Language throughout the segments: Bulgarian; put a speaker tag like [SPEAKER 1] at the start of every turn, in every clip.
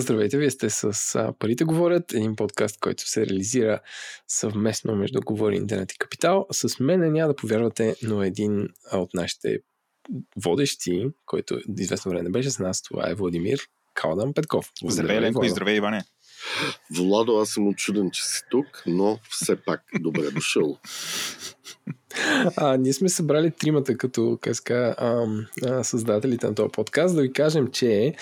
[SPEAKER 1] Здравейте, вие сте с Парите говорят, един подкаст, който се реализира съвместно между Говори Интернет и Капитал. С мен няма да повярвате, но един от нашите водещи, който известно време не беше с нас, това е Владимир Калдан Петков.
[SPEAKER 2] Здравей, Ленко, и здравей, Иване.
[SPEAKER 3] Владо, аз съм очуден, че си тук, но все пак добре дошъл.
[SPEAKER 1] А, ние сме събрали тримата като казка, а, а, създателите на този подкаст да ви кажем, че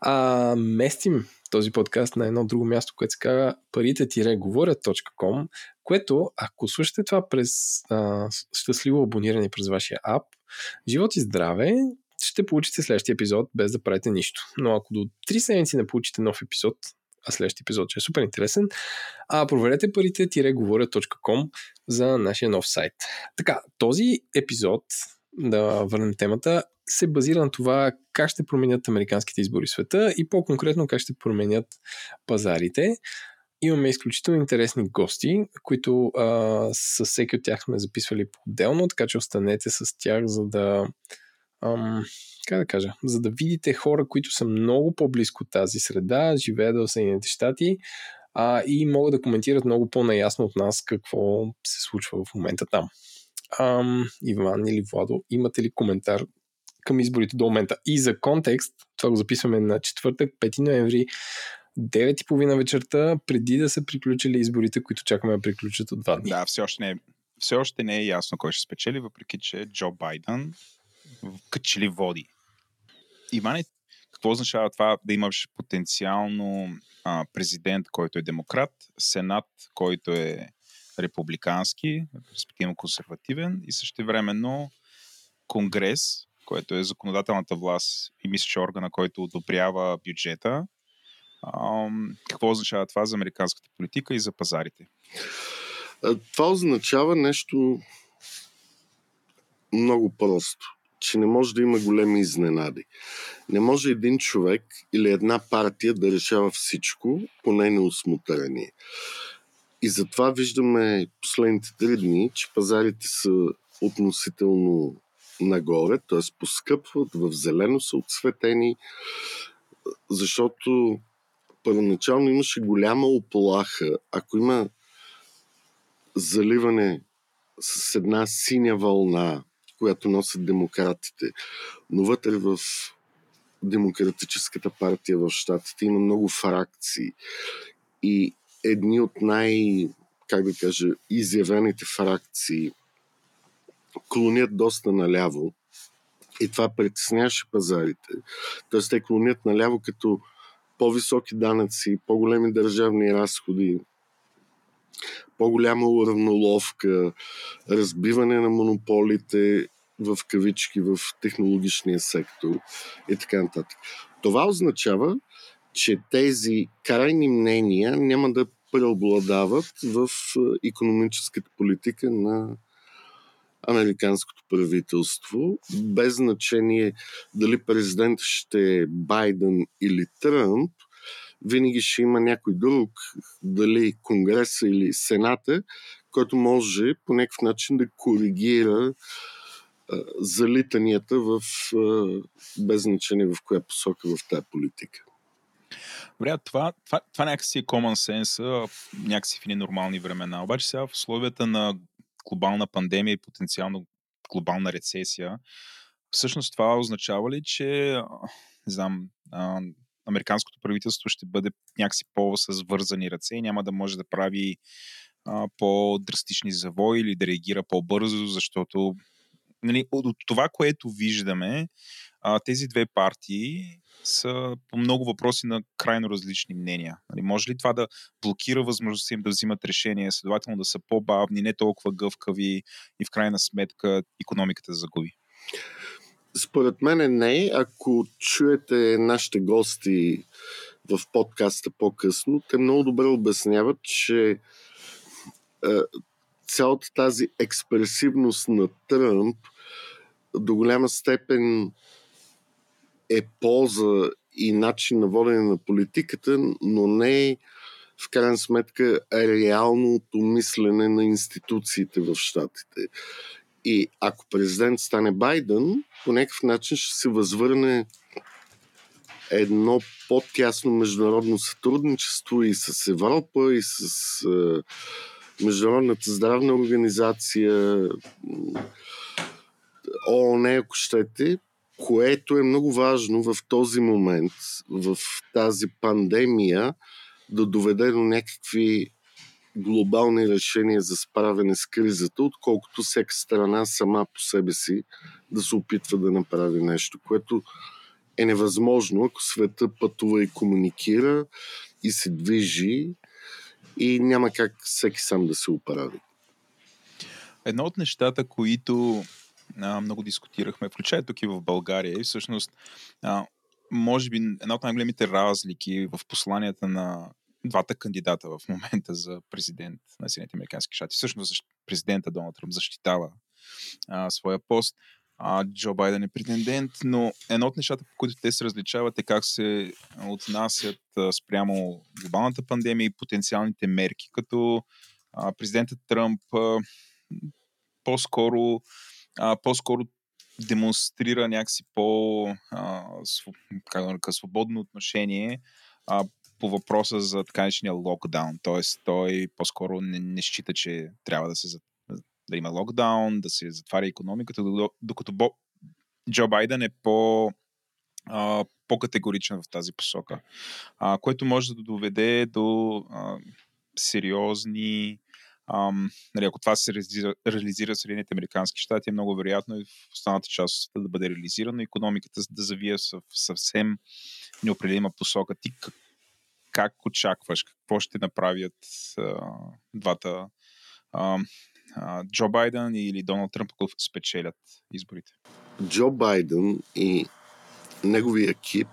[SPEAKER 1] а, местим този подкаст на едно друго място, което се казва парите-говорят.com, което ако слушате това през а, щастливо абониране през вашия ап, живот и здраве, ще получите следващия епизод без да правите нищо. Но ако до 3 седмици не получите нов епизод, а следващия епизод ще е супер интересен, а проверете парите-говоря.com за нашия нов сайт. Така, този епизод, да върнем темата, се базира на това как ще променят американските избори в света и по-конкретно как ще променят пазарите. Имаме изключително интересни гости, които а, с всеки от тях сме записвали по-отделно, така че останете с тях, за да ам, как да кажа, за да видите хора, които са много по-близко тази среда, живеят в Съединените щати а, и могат да коментират много по-наясно от нас какво се случва в момента там. Ам, Иван или Владо, имате ли коментар към изборите до момента? И за контекст, това го записваме на четвъртък, 5 ноември, 9.30 вечерта, преди да са приключили изборите, които чакаме да приключат от два дни.
[SPEAKER 2] Да, все още не е, все още не е ясно кой ще спечели, въпреки че Джо Байден качели води. Иване, какво означава това да имаш потенциално а, президент, който е демократ, сенат, който е републикански, респективно консервативен и също времено конгрес, който е законодателната власт и мисля, че органа, който одобрява бюджета. А, какво означава това за американската политика и за пазарите?
[SPEAKER 3] Това означава нещо много просто че не може да има големи изненади. Не може един човек или една партия да решава всичко по нейно усмотрение. И затова виждаме последните три дни, че пазарите са относително нагоре, т.е. поскъпват, в зелено са отсветени, защото първоначално имаше голяма оплаха. Ако има заливане с една синя вълна която носят демократите. Но вътре в Демократическата партия в Штатите има много фракции. И едни от най, как да кажа, изявените фракции клонят доста наляво. И това притесняваше пазарите. Тоест те клонят наляво като по-високи данъци, по-големи държавни разходи, по-голяма уравноловка, разбиване на монополите в кавички в технологичния сектор и така нататък. Това означава, че тези крайни мнения няма да преобладават в економическата политика на американското правителство, без значение дали президент ще е Байден или Тръмп, винаги ще има някой друг, дали Конгреса или Сената, който може по някакъв начин да коригира залитанията в без значение в коя посока в тази политика.
[SPEAKER 2] Добре, това, това, това някакси е common sense, някакси в нормални времена. Обаче сега в условията на глобална пандемия и потенциално глобална рецесия, всъщност това означава ли, че не знам, американското правителство ще бъде някакси по-с вързани ръце и няма да може да прави по-драстични завои или да реагира по-бързо, защото нали, от това, което виждаме, а, тези две партии са по много въпроси на крайно различни мнения. Нали, може ли това да блокира възможността им да взимат решения, следователно да са по-бавни, не толкова гъвкави и в крайна сметка економиката да загуби?
[SPEAKER 3] Според мен не. Ако чуете нашите гости в подкаста по-късно, те много добре обясняват, че цялата тази експресивност на Тръмп до голяма степен е полза и начин на водене на политиката, но не е в крайна сметка реалното мислене на институциите в Штатите. И ако президент стане Байден, по някакъв начин ще се възвърне едно по-тясно международно сътрудничество и с Европа, и с а, Международната здравна организация, ООН, ако щете, което е много важно в този момент, в тази пандемия, да доведе до някакви глобални решения за справяне с кризата, отколкото всяка страна сама по себе си да се опитва да направи нещо, което е невъзможно, ако света пътува и комуникира и се движи и няма как всеки сам да се оправи.
[SPEAKER 2] Едно от нещата, които а, много дискутирахме, включая тук и в България, и всъщност, а, може би, една от най-големите разлики в посланията на двата кандидата в момента за президент на Съединените Американски щати. Всъщност президента Доналд Тръмп защитава а, своя пост. А, Джо Байден е претендент, но едно от нещата, по които те се различават е как се отнасят спрямо глобалната пандемия и потенциалните мерки, като а, президентът Тръмп а, по-скоро, а, по-скоро демонстрира някакси по а, как да свободно отношение а, по въпроса за така локдаун. Тоест, той по-скоро не, не счита, че трябва да се да има локдаун, да се затваря економиката, докато Бо, Джо Байден е по, а, по-категоричен в тази посока, а, което може да доведе до а, сериозни Ам, нали, ако това се реализира, реализира в Съединените Американски щати, е много вероятно и в останалата част от да бъде реализирано, економиката да завие в съвсем неопределима посока. Ти как, как очакваш? Какво ще направят а, двата а, Джо Байден или Доналд Тръмп, ако спечелят изборите?
[SPEAKER 3] Джо Байден и неговия екип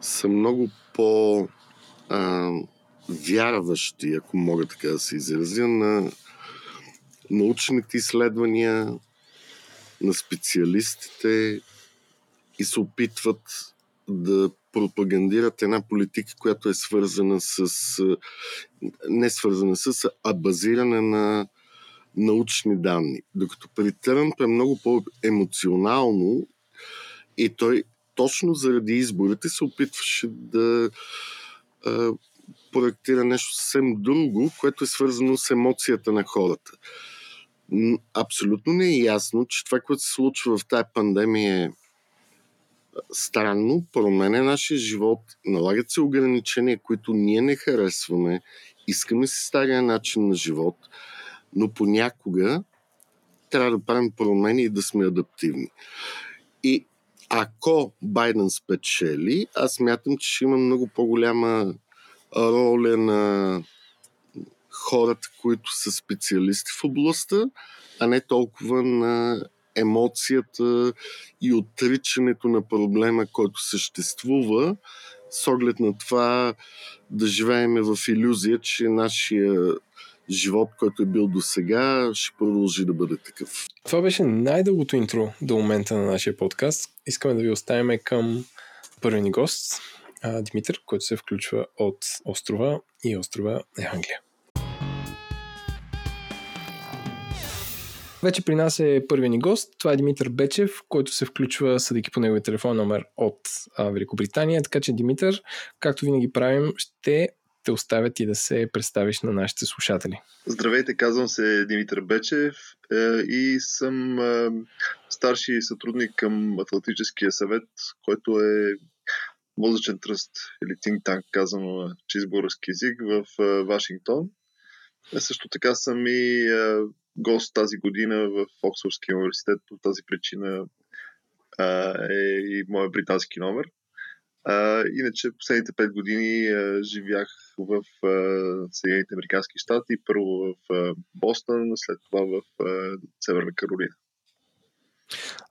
[SPEAKER 3] са много по а, вярващи, ако мога така да се изразя, на научните изследвания, на специалистите и се опитват да пропагандират една политика, която е свързана с не свързана с, а базирана на научни данни. Докато при Тръмп е много по-емоционално и той точно заради изборите се опитваше да а, проектира нещо съвсем друго, което е свързано с емоцията на хората. Абсолютно не е ясно, че това, което се случва в тази пандемия е странно, променя нашия живот, налагат се ограничения, които ние не харесваме, искаме си стария начин на живот, но понякога трябва да правим промени и да сме адаптивни. И ако Байден спечели, аз мятам, че ще има много по-голяма роля на хората, които са специалисти в областта, а не толкова на емоцията и отричането на проблема, който съществува, с оглед на това да живееме в иллюзия, че нашия живот, който е бил до сега, ще продължи да бъде такъв.
[SPEAKER 1] Това беше най-дългото интро до момента на нашия подкаст. Искаме да ви оставим към първи ни гост, Димитър, който се включва от острова и острова е Англия. Вече при нас е първият ни гост. Това е Димитър Бечев, който се включва, съдейки по неговия телефон номер от а, Великобритания. Така че, Димитър, както винаги правим, ще те оставят и да се представиш на нашите слушатели.
[SPEAKER 4] Здравейте, казвам се Димитър Бечев е, и съм е, старши сътрудник към Атлантическия съвет, който е мозъчен тръст или think tank, казано на чист български язик, в е, Вашингтон. А също така съм и гост тази година в Оксфордския университет. По тази причина е и моят британски номер. А, иначе последните 5 години а, живях в а, Съединените Американски щати, първо в а, Бостън, след това в а, Северна Каролина.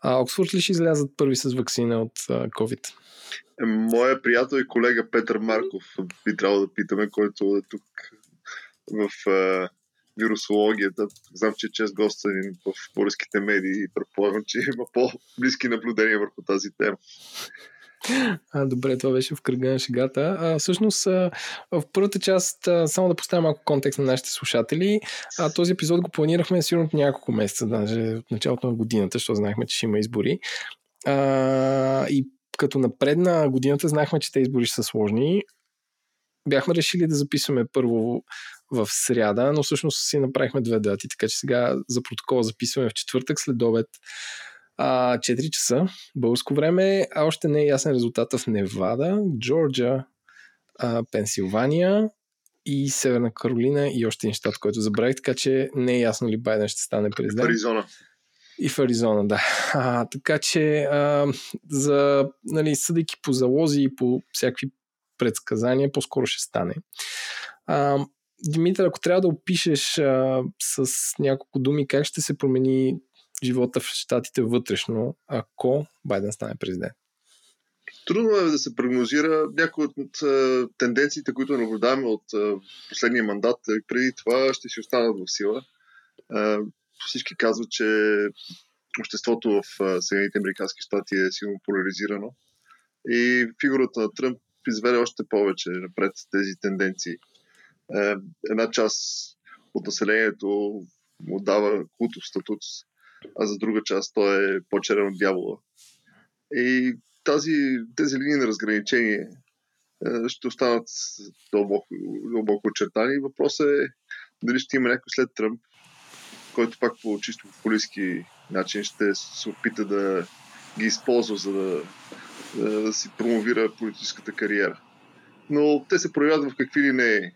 [SPEAKER 1] А Оксфорд ли ще излязат първи с вакцина от а, COVID?
[SPEAKER 4] Моя приятел и колега Петър Марков би трябвало да питаме, който е тук в а, вирусологията. Знам, че е чест гостен в българските медии и предполагам, че има по-близки наблюдения върху тази тема.
[SPEAKER 1] А, добре, това беше в кръга на шегата. А, всъщност, а, в първата част, а, само да поставя малко контекст на нашите слушатели, а, този епизод го планирахме сигурно няколко месеца, даже от началото на годината, защото знаехме, че ще има избори. А, и като напредна годината, знахме, че те избори са сложни. Бяхме решили да записваме първо в сряда, но всъщност си направихме две дати, така че сега за протокол записваме в четвъртък след обед а, 4 часа българско време, а още не е ясен резултата в Невада, Джорджа, а, Пенсилвания и Северна Каролина и още един щат, който забравих, така че не е ясно ли Байден ще стане президент.
[SPEAKER 4] Аризона.
[SPEAKER 1] И в Аризона, да. А, така че, а, за, нали, съдейки по залози и по всякакви предсказания, по-скоро ще стане. А, Димитър, ако трябва да опишеш а, с няколко думи как ще се промени живота в щатите вътрешно, ако Байден стане президент?
[SPEAKER 4] Трудно е да се прогнозира някои от тенденциите, които наблюдаваме от последния мандат. Преди това ще си останат в сила. Всички казват, че обществото в Съединените Американски щати е силно поляризирано и фигурата на Тръмп изведе още повече напред тези тенденции. Една част от населението му дава култов статут, а за друга част той е по-черен от дявола. И тази, тези линии на разграничение ще останат дълбоко, дълбоко очертани. Въпросът е дали ще има някой след Тръмп, който пак по чисто популистски начин ще се опита да ги използва, за да, да, да си промовира политическата кариера. Но те се проявяват в какви ли не,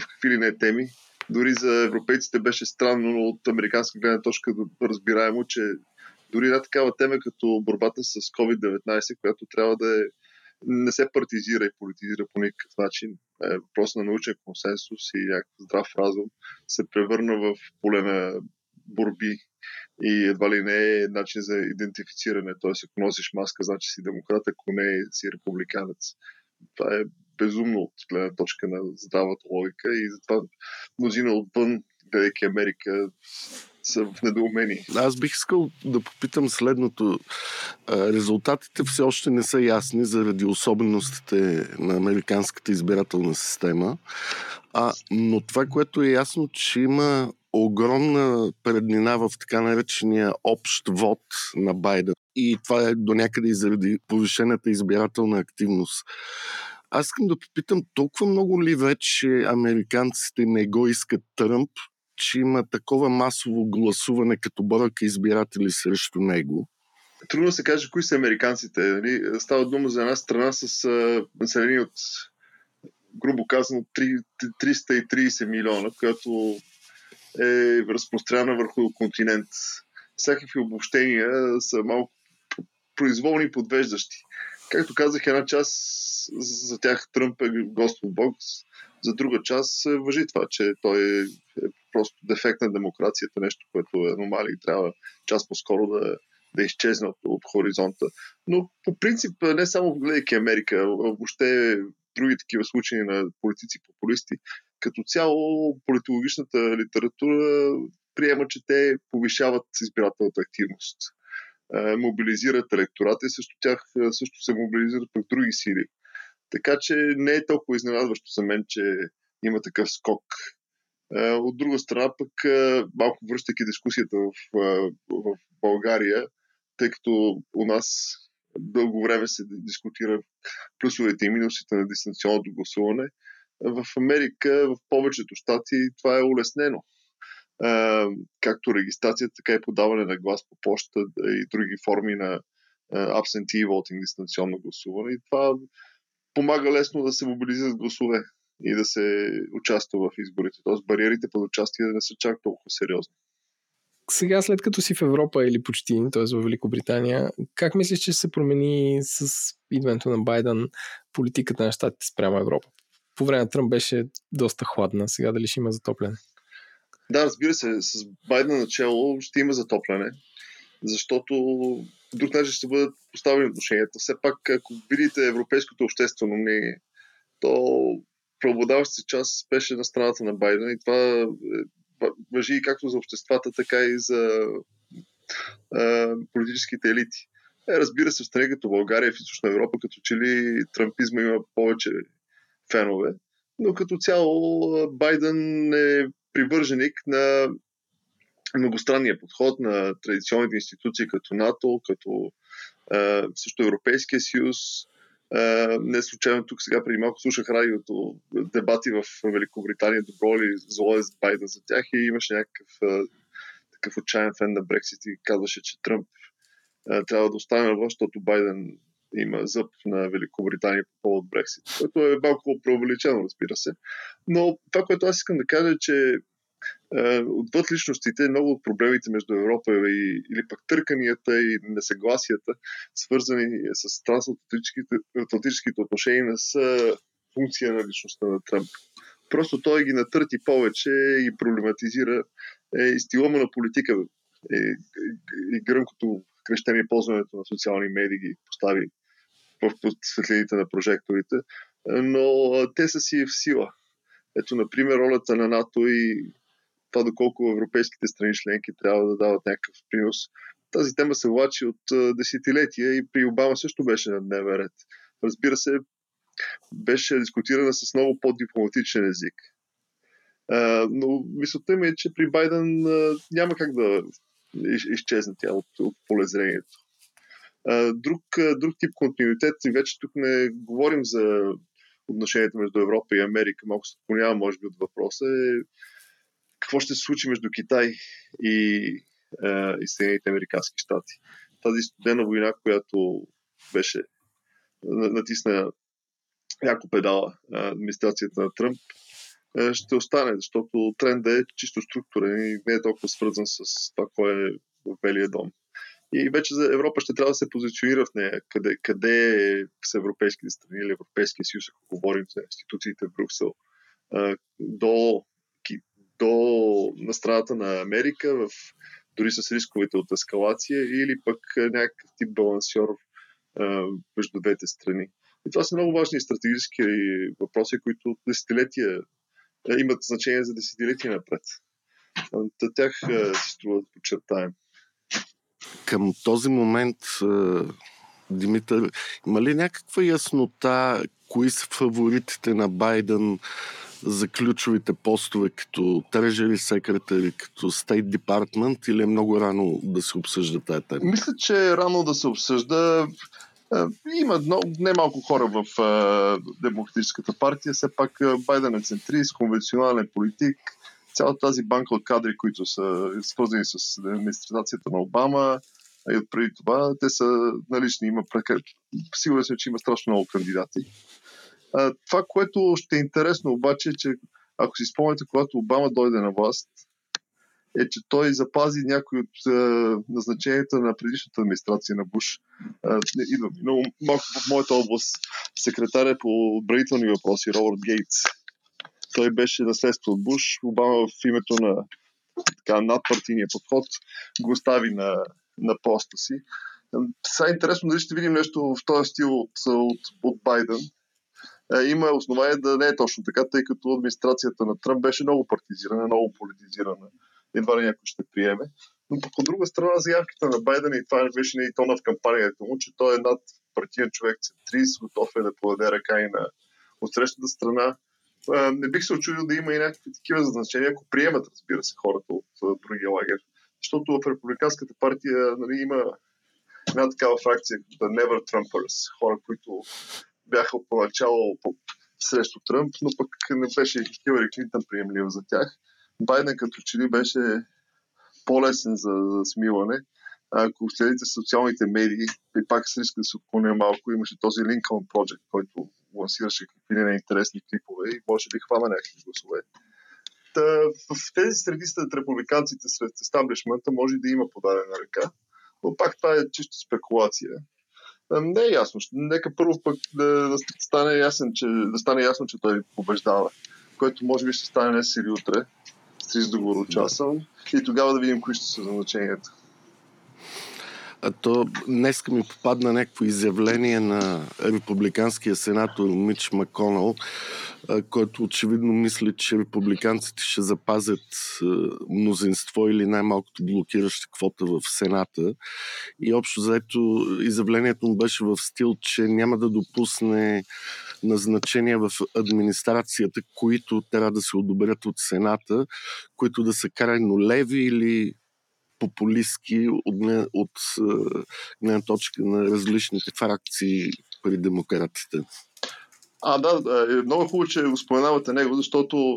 [SPEAKER 4] в какви ли не теми. Дори за европейците беше странно, но от американска гледна точка разбираемо, че дори една такава тема като борбата с COVID-19, която трябва да е, не се партизира и политизира по никакъв начин, е въпрос на научен консенсус и някакъв здрав разум, се превърна в поле на борби и едва ли не е начин за идентифициране. Т.е. ако носиш маска, значи си демократ, ако не си републиканец. Това е безумно от гледна точка на здравата логика и затова мнозина отвън, гледайки Америка, са в недоумение.
[SPEAKER 3] Аз бих искал да попитам следното. Резултатите все още не са ясни заради особеностите на американската избирателна система. А, но това, което е ясно, че има огромна преднина в така наречения общ вод на Байден. И това е до някъде и заради повишената избирателна активност. Аз искам да попитам, толкова много ли вече американците не го искат Тръмп, че има такова масово гласуване като бройка избиратели срещу него?
[SPEAKER 4] Трудно се каже кои са американците. Нали? Става дума за една страна с население от грубо казано 330 милиона, която е разпространена върху континент. Всякакви обобщения са малко произволни и подвеждащи. Както казах, една част за тях Тръмп е Господ Бог, за друга част въжи това, че той е просто дефект на демокрацията, нещо, което е аномалия и трябва час по-скоро да, да изчезне от, от хоризонта. Но по принцип, не само гледайки Америка, въобще други такива случаи на политици-популисти, като цяло политологичната литература приема, че те повишават избирателната активност. Мобилизират електората и също тях също се мобилизират пък други сили. Така че не е толкова изненадващо за мен, че има такъв скок. От друга страна, пък малко връщайки дискусията в, в България, тъй като у нас дълго време се дискутира плюсовете и минусите на дистанционното гласуване, в Америка, в повечето щати това е улеснено. Както регистрация, така и подаване на глас по почта и други форми на absentee voting, дистанционно гласуване. И това помага лесно да се мобилизират гласове и да се участва в изборите. Тоест бариерите под участие да не са чак толкова сериозни.
[SPEAKER 1] Сега, след като си в Европа или почти, т.е. в Великобритания, как мислиш, че се промени с идването на Байден политиката на щатите спрямо Европа? По време на Тръмп беше доста хладна. Сега дали ще има затопляне?
[SPEAKER 4] Да, разбира се, с Байден начало ще има затопляне, защото друг начин ще бъдат поставени отношенията. Все пак, ако видите европейското обществено мнение, то преобладаващата част беше на страната на Байден и това е, въжи и както за обществата, така и за а, политическите елити. Е, разбира се, в страни като България в Източна Европа, като че ли трампизма има повече фенове, но като цяло Байден е привърженик на многостранния подход на традиционните институции като НАТО, като А, също Европейския съюз. А, не случайно тук сега преди малко слушах радиото, дебати в Великобритания, добро ли зло е Байден за тях и имаше някакъв а, такъв отчаян фен на Брексит и казваше, че Тръмп а, трябва да остане на защото Байден има зъб на Великобритания по повод Брексит, което е малко преувеличено, разбира се. Но това, което аз искам да кажа е, че е, отвъд личностите, много от проблемите между Европа и, или пък търканията и несъгласията, свързани с трансатлантическите отношения, не са функция на личността на Тръмп. Просто той ги натърти повече и проблематизира е, и стила му на политика е, и, гръмкото крещение ползването на социални медии ги постави в светлините на прожекторите, но те са си в сила. Ето, например, ролята на НАТО и това доколко европейските страни членки трябва да дават някакъв принос. Тази тема се влачи от десетилетия и при Обама също беше на дневен ред. Разбира се, беше дискутирана с много по-дипломатичен език. но мисълта ми е, че при Байден няма как да изчезне тя от, от полезрението. Друг, друг тип континуитет, и вече тук не говорим за отношенията между Европа и Америка, малко се отклонява, може би, от въпроса, е какво ще се случи между Китай и, и Съединените Американски щати. Тази студена война, която беше натисна няколко педала администрацията на Тръмп, ще остане, защото трендът е чисто структурен и не е толкова свързан с това, кой е в Белия дом. И вече за Европа ще трябва да се позиционира в нея. Къде, къде са европейските страни или Европейския съюз, ако говорим за институциите в Брюксел, до, до на страната на Америка, в, дори с рисковете от ескалация, или пък някакъв тип балансьор между двете страни. И това са много важни стратегически въпроси, които десетилетия имат значение за десетилетия напред. Тях си струва да подчертаем.
[SPEAKER 3] Към този момент, Димитър, има ли някаква яснота кои са фаворитите на Байден за ключовите постове като Treasury Secretary, като State Department или е много рано да се обсъжда тази тема?
[SPEAKER 4] Мисля, че е рано да се обсъжда. Има немалко хора в Демократическата партия. Все пак Байден е центрист, конвенционален политик – цялата тази банка от кадри, които са свързани с администрацията на Обама, и от преди това, те са налични. Има. Сигурен съм, че има страшно много кандидати. Това, което ще е интересно обаче, е, че ако си спомняте, когато Обама дойде на власт, е, че той запази някои от е, назначенията на предишната администрация на Буш. Е, идвам, но малко в моята област секретаря по отбранителни въпроси Робърт Гейтс той беше наследство от Буш. Обама в името на така, надпартийния подход го остави на, на поста си. Сега е интересно дали ще видим нещо в този стил от, от, от Байден. Е, има основание да не е точно така, тъй като администрацията на Тръмп беше много партизирана, много политизирана. Едва ли някой ще приеме. Но пък от друга страна заявките на Байден и това беше и тона в кампанията му, че той е над партиен човек центрист, готов е да подаде ръка и на отсрещната страна не бих се очудил да има и някакви такива значения, ако приемат, разбира се, хората от другия лагер. Защото в Републиканската партия нали, има една такава фракция, The Never Trumpers, хора, които бяха поначало срещу Тръмп, но пък не беше Хилари Клинтън приемлива за тях. Байден като че ли беше по-лесен за, за смиване. Ако следите социалните медии, и пак с риска да се отклоня малко, имаше този Lincoln Project, който лансираше какви не интересни клипове и може би хвана някакви гласове. Та, в тези среди сред републиканците, сред естаблишмента, може да има подадена ръка, но пак това е чисто спекулация. Не е ясно. Нека първо пък да, да стане, ясен, че, да стане ясно, че той побеждава, което може би ще стане днес или утре, с 30 договор часа, и тогава да видим кои ще са значенията.
[SPEAKER 3] А то днеска ми попадна някакво изявление на републиканския сенатор Мич Маконал, който очевидно мисли, че републиканците ще запазят мнозинство или най-малкото блокираща квота в Сената. И общо заето изявлението му беше в стил, че няма да допусне назначения в администрацията, които трябва да се одобрят от Сената, които да са крайно леви или популистски от, от, гледна точка на различните фракции при демократите.
[SPEAKER 4] А, да, е много хубаво, че го споменавате него, защото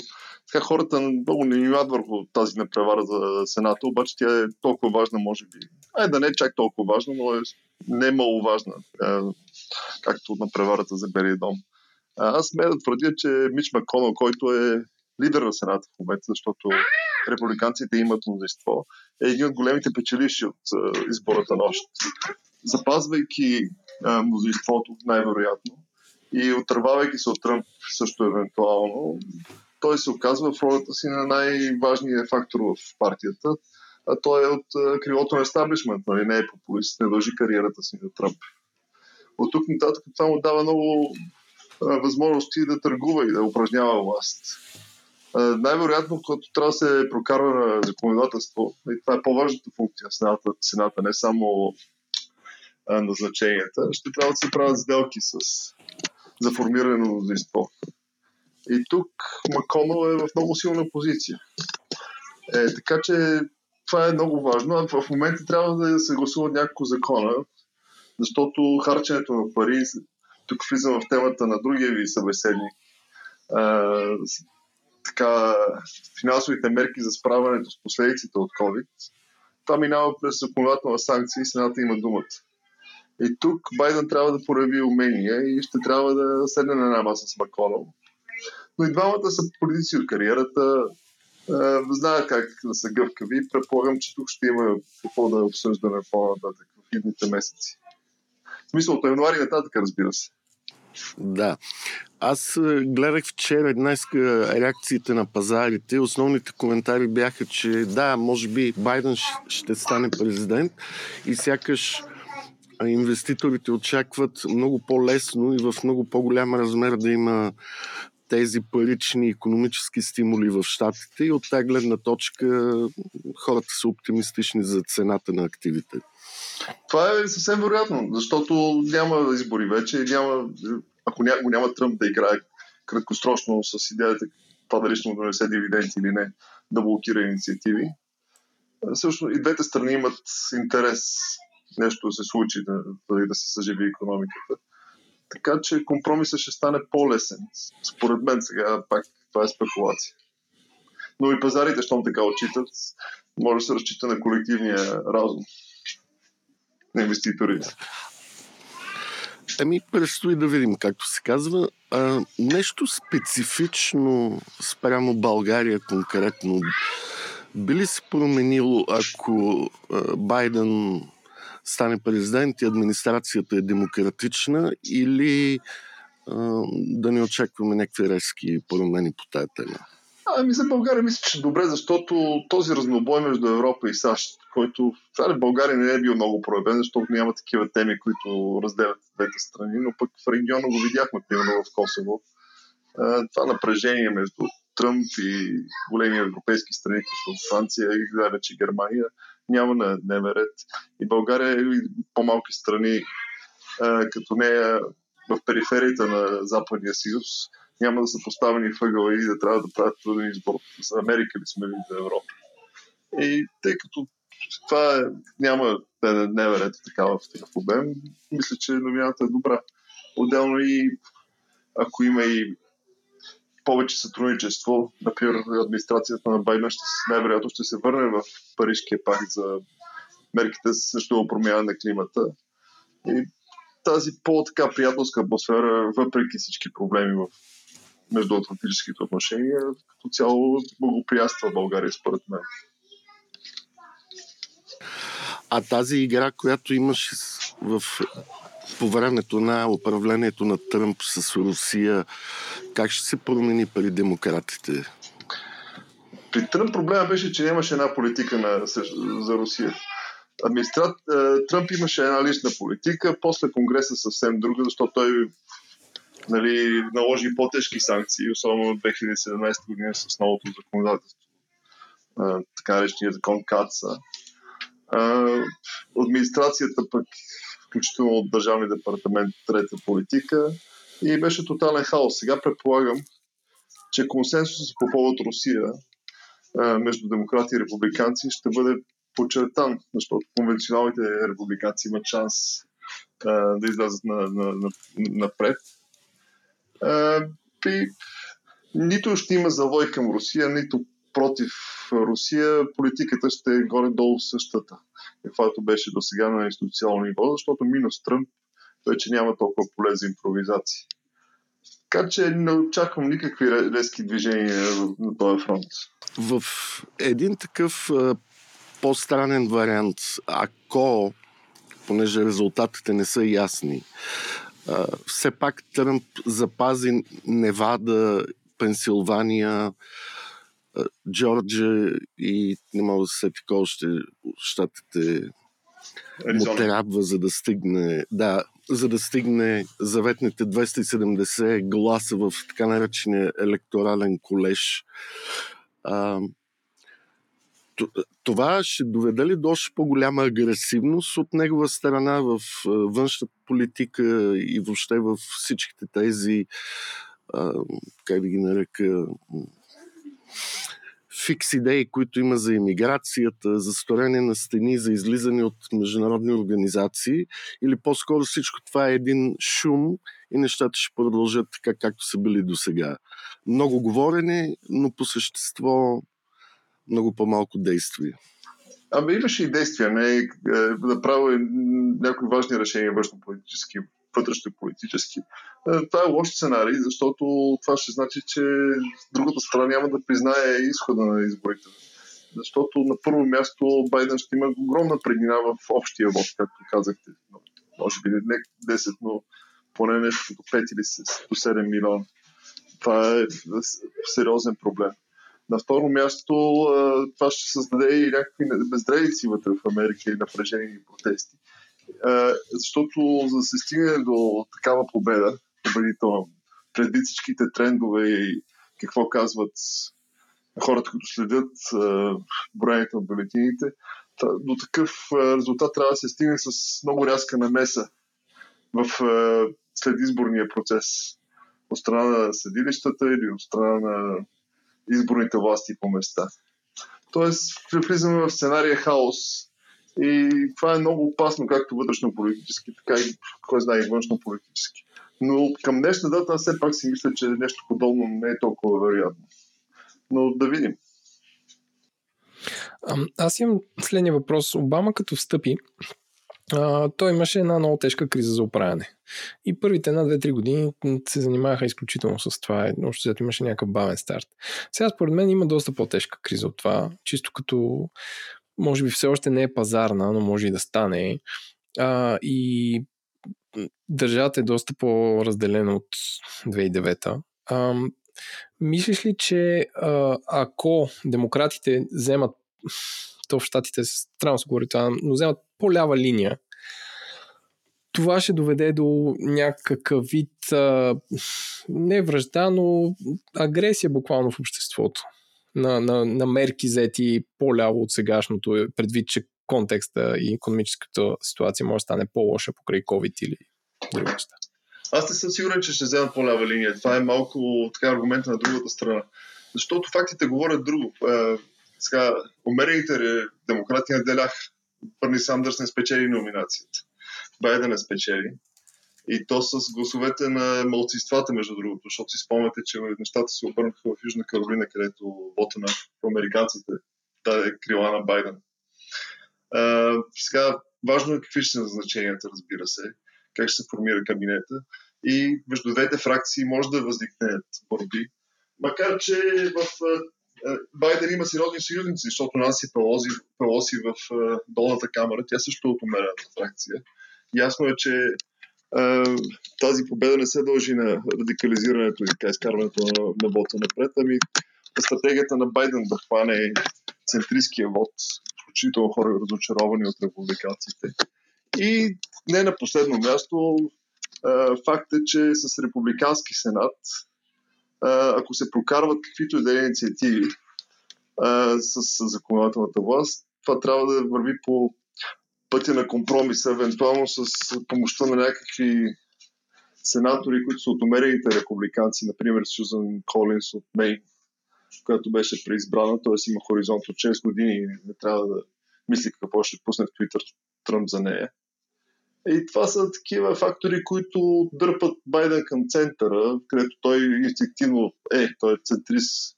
[SPEAKER 4] така хората много не имат върху тази непревара за Сената, обаче тя е толкова важна, може би. Ай, да не е чак толкова важна, но е не маловажна, е, както на преварата за Белия дом. Аз сме да твърдя, че Мич Маконъл, който е лидер на Сената в момента, защото републиканците имат мнозинство, е един от големите печеливши от избората нощ. Запазвайки мнозинството, най-вероятно, и отървавайки се от Тръмп също евентуално, той се оказва в ролята си на най-важния фактор в партията, а той е от крилото на естаблишмент, нали? не е популист, не дължи кариерата си на Тръмп. От тук нататък това му дава много възможности да търгува и да упражнява власт. Най-вероятно, когато трябва да се прокарва на законодателство, и това е по-важната функция на Сената, Сената не само назначенията, ще трябва да се правят сделки с, за формиране на мнозинство. И тук Маконъл е в много силна позиция. Е, така че това е много важно. В момента трябва да се гласува някакво закона, защото харченето на пари, тук влизам в темата на другия ви събеседник, така, финансовите мерки за справянето с последиците от COVID, това минава през законодателна санкция и Сената има думата. И тук Байден трябва да прояви умения и ще трябва да седне на една маса с Маконъл но и двамата са политици от кариерата, знаят как да са гъвкави. Предполагам, че тук ще има какво да обсъждаме по-нататък в идните месеци. В смисъл от януари нататък, разбира се.
[SPEAKER 3] Да. Аз гледах вчера днес реакциите на пазарите. Основните коментари бяха, че да, може би Байден ще стане президент и сякаш инвеститорите очакват много по-лесно и в много по-голям размер да има тези парични економически стимули в Штатите и от тази гледна точка хората са оптимистични за цената на активите.
[SPEAKER 4] Това е съвсем вероятно, защото няма избори вече, няма, ако няма, няма Тръмп да играе краткосрочно с идеята това дали ще му донесе дивиденти или не, да блокира инициативи. Също и двете страни имат интерес нещо да се случи, да, да, се съживи економиката. Така че компромисът ще стане по-лесен. Според мен сега пак това е спекулация. Но и пазарите, щом така отчитат, може да се разчита на колективния разум на инвеститорите.
[SPEAKER 3] Ами, предстои да видим, както се казва. А, нещо специфично спрямо България конкретно би ли се променило, ако а, Байден стане президент и администрацията е демократична или а, да не очакваме някакви резки промени по тази тема?
[SPEAKER 4] Ами за България мисля, че добре, защото този разнобой между Европа и САЩ, който в България не е бил много проявен, защото няма такива теми, които разделят двете страни, но пък в региона го видяхме, примерно в Косово. Това напрежение между Тръмп и големи европейски страни, като Франция и вече Германия, няма на дневен ред. И България и по-малки страни, като нея в периферията на Западния съюз, няма да са поставени в ъгъла и да трябва да правят труден избор за Америка ли сме или за Европа. И тъй като това е, няма дневен ред такава в такъв обем, мисля, че новината е добра. Отделно и ако има и повече сътрудничество. Например, администрацията на Байден ще, най-вероятно ще се върне в Парижкия пакт за мерките срещу промяна на климата. И тази по-така приятелска атмосфера, въпреки всички проблеми в междуатлантическите отношения, като цяло благоприятства България, според мен.
[SPEAKER 3] А тази игра, която имаш в по времето на управлението на Тръмп с Русия, как ще се промени при демократите?
[SPEAKER 4] При Тръмп проблема беше, че нямаше една политика на, за Русия. Администрат, Тръмп имаше една лична политика, после Конгреса съвсем друга, защото той нали, наложи по-тежки санкции, особено в 2017 година с новото законодателство. Така наречения закон КАЦА. Администрацията пък включително от Държавния департамент трета политика и беше тотален хаос. Сега предполагам, че консенсусът по повод Русия между демократи и републиканци ще бъде подчертан, защото конвенционалните републиканци имат шанс да излязат на, на, на, напред. И нито ще има завой към Русия, нито против Русия. Политиката ще е горе-долу същата, каквато беше до сега на институционално ниво, защото минус Тръмп вече няма толкова поле за импровизация. Така че не очаквам никакви резки движения на този фронт.
[SPEAKER 3] В един такъв по-странен вариант, ако, понеже резултатите не са ясни, все пак Тръмп запази Невада, Пенсилвания, Джорджия и не мога да се сети още щатите му трябва, за да стигне, да, за да стигне заветните 270 гласа в така наречения електорален колеж. А, това ще доведе ли до още по-голяма агресивност от негова страна в външната политика и въобще в всичките тези, а, как да ги нарека, фикс идеи, които има за иммиграцията, за сторене на стени, за излизане от международни организации, или по-скоро всичко това е един шум и нещата ще продължат така, както са били до сега. Много говорене, но по същество много по-малко действие.
[SPEAKER 4] Ами имаше и действия, не е, направо е някои важни решения външно-политически вътрешно-политически. Е, това е лош сценарий, защото това ще значи, че другата страна няма да признае изхода на изборите. Защото на първо място Байден ще има огромна преднина в общия вод, както казахте. Може би не 10, но поне нещо до 5 или до 7 милиона. Това е сериозен проблем. На второ място това ще създаде и някакви безредици вътре в Америка и напрежени протести. Защото за да се стигне до такава победа, победителна, преди всичките трендове и какво казват хората, които следят броените на бюлетините, до такъв резултат трябва да се стигне с много рязка намеса в следизборния процес. От страна на съдилищата или от страна на изборните власти по места. Тоест, влизаме в сценария хаос, и това е много опасно, както вътрешно-политически, така и, кой знае, и външно-политически. Но към днешна дата все пак си мисля, че нещо подобно не е толкова вероятно. Но да видим.
[SPEAKER 1] Аз имам следния въпрос. Обама като встъпи, а, той имаше една много тежка криза за управяне. И първите една, две, три години се занимаваха изключително с това. Още зато имаше някакъв бавен старт. Сега според мен има доста по-тежка криза от това, чисто като може би все още не е пазарна, но може и да стане. А, и държавата е доста по-разделена от 2009. А, мислиш ли, че а, ако демократите вземат, то в щатите странно се говори това, но вземат по-лява линия, това ще доведе до някакъв вид а, не връжда, но агресия буквално в обществото на, на, на мерки взети по-ляво от сегашното, е предвид, че контекста и економическата ситуация може да стане по-лоша покрай COVID или други неща.
[SPEAKER 4] Аз не съм сигурен, че ще вземат по-лява линия. Това е малко така аргумента на другата страна. Защото фактите говорят друго. Сега, умерените демократи наделях. Пърни Сандърс не спечели номинацията. Байден не спечели. И то с гласовете на малцинствата, между другото, защото си спомняте, че нещата се обърнаха в Южна Каролина, където вота на американците даде крила на Байден. А, сега, важно е какви ще са назначенията, разбира се, как ще се формира кабинета и между двете фракции може да възникнат борби. Макар, че в Байден има сериозни съюзници, защото Наси Пелоси, Пелоси в долната камера, тя също е от умерената фракция. Ясно е, че тази победа не се дължи на радикализирането и изкарването на, на вота напред, ами стратегията на Байден да хване центристския вод, включително хора разочаровани от републиканците. И не на последно място, факт е, че с републикански сенат, ако се прокарват каквито и да е инициативи с законодателната власт, това трябва да върви по пътя на компромиса, евентуално с помощта на някакви сенатори, които са от умерените републиканци, например Сюзан Колинс от Мейн, която беше преизбрана, т.е. има хоризонт от 6 години и не трябва да мисли какво ще пусне в Твитър Тръмп за нея. И това са такива фактори, които дърпат Байден към центъра, където той инстинктивно е, той е центрист.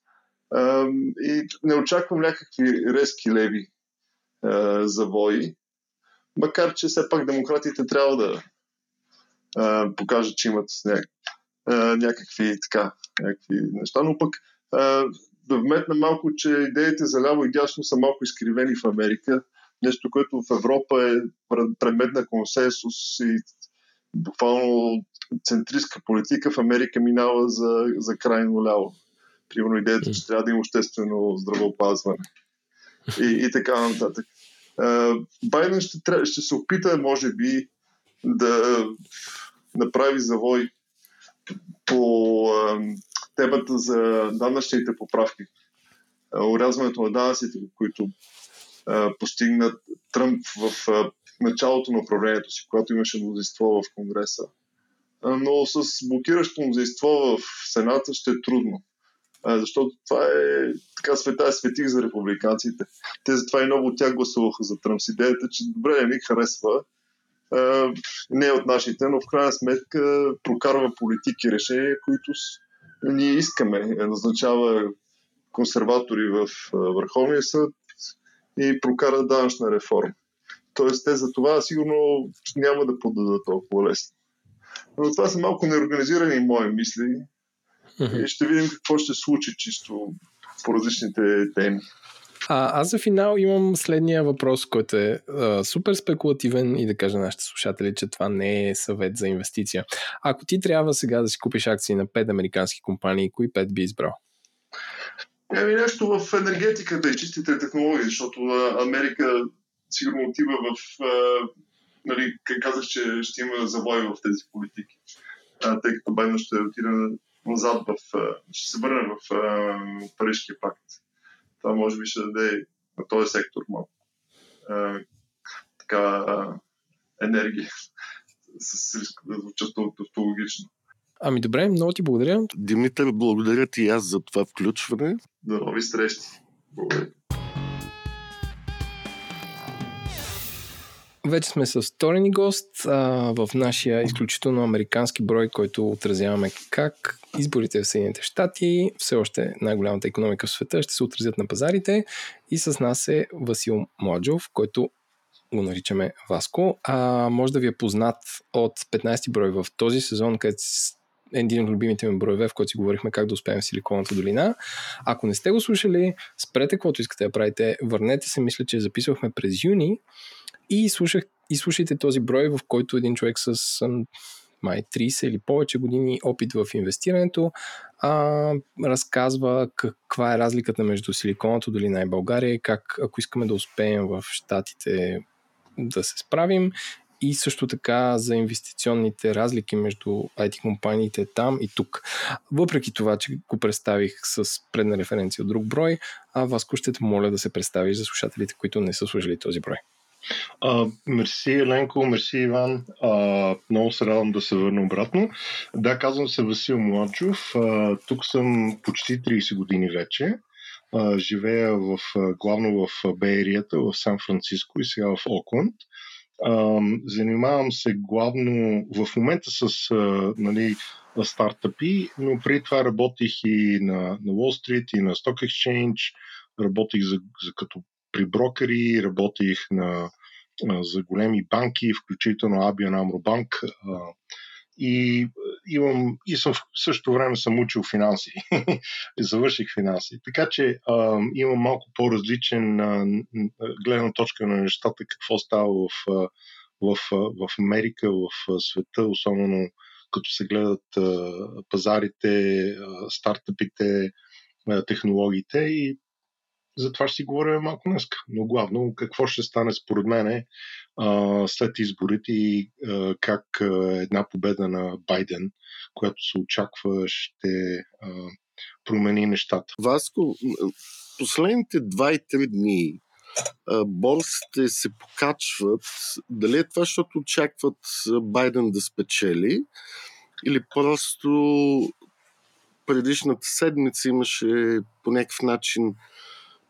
[SPEAKER 4] И не очаквам някакви резки леви завои, макар че все пак демократите трябва да покажат, че имат някакви, така, някакви неща, но пък да вметна малко, че идеите за ляво и дясно са малко изкривени в Америка нещо, което в Европа е предмет на консенсус и буквално центристка политика в Америка минава за, за крайно ляво. Примерно идеята, че трябва да има обществено здравеопазване. И, и така нататък. Байден ще, ще се опита, може би, да направи завой по темата за данъчните поправки. Урязването на данъците, които постигнат Тръмп в началото на управлението си, когато имаше мнозинство в Конгреса. Но с блокиращо мнозинство в Сената ще е трудно. Защото това е така света е светих за републиканците. Те затова и много от тях гласуваха за Тръмп с идеята, че добре, не ни харесва, не е от нашите, но в крайна сметка прокарва политики решения, които ние искаме. Назначава консерватори в Върховния съд, и прокара данъчна реформа. Тоест, те за това сигурно няма да подадат толкова лесно. Но това са малко неорганизирани мои мисли и ще видим какво ще случи чисто по различните теми.
[SPEAKER 1] А, аз за финал имам следния въпрос, който е а, супер спекулативен и да кажа нашите слушатели, че това не е съвет за инвестиция. Ако ти трябва сега да си купиш акции на 5 американски компании, кои 5 би избрал?
[SPEAKER 4] Еми нещо в енергетиката и чистите технологии, защото Америка сигурно отива в... нали, казах, че ще има завой в тези политики, а, тъй като Байден ще отиде назад в... ще се върне в Парижския пакт. Това може би ще даде на този сектор малко а, така енергия с риск да звучат тавтологично.
[SPEAKER 1] Ами добре, много ти благодаря.
[SPEAKER 3] Димитър, благодаря ти аз за това включване.
[SPEAKER 4] До нови срещи. Благодаря.
[SPEAKER 1] Вече сме с втори ни гост а, в нашия изключително американски брой, който отразяваме как изборите в Съединените щати, все още най-голямата економика в света, ще се отразят на пазарите. И с нас е Васил Младжов, който го наричаме Васко. А, може да ви е познат от 15 брой в този сезон, където един от любимите ми броеве, в който си говорихме как да успеем в Силиконовата долина. Ако не сте го слушали, спрете каквото искате да правите, върнете се, мисля, че записвахме през юни и, слушах, и слушайте този брой, в който един човек с май 30 или повече години опит в инвестирането, а, разказва каква е разликата между Силиконовата долина и България как, ако искаме да успеем в Штатите да се справим и също така за инвестиционните разлики между IT компаниите там и тук. Въпреки това, че го представих с предна референция от друг брой, а Васко ще те моля да се представиш за слушателите, които не са служили този брой.
[SPEAKER 5] А, мерси, Еленко, мерси, Иван. А, много се радвам да се върна обратно. Да, казвам се Васил Младчов. А, тук съм почти 30 години вече. А, живея в, главно в Бейрията, в Сан Франциско и сега в Окланд. Занимавам се главно в момента с нали, стартъпи, но преди това работих и на, на Wall Street, и на Stock Exchange, работих за, за като при брокери, работих на, за големи банки, включително Abian Amro Bank. А, и имам, и съм в същото време съм учил финанси. Завърших финанси. Така че а, имам малко по-различен а, гледна точка на нещата, какво става в, в, в Америка, в света, особено като се гледат а, пазарите, а, стартъпите, а, технологиите и за това ще си говорим малко днес. Но главно какво ще стане според мен след изборите и как една победа на Байден, която се очаква, ще промени нещата.
[SPEAKER 3] Васко, последните 2-3 дни борсите се покачват. Дали е това, защото очакват Байден да спечели или просто предишната седмица имаше по някакъв начин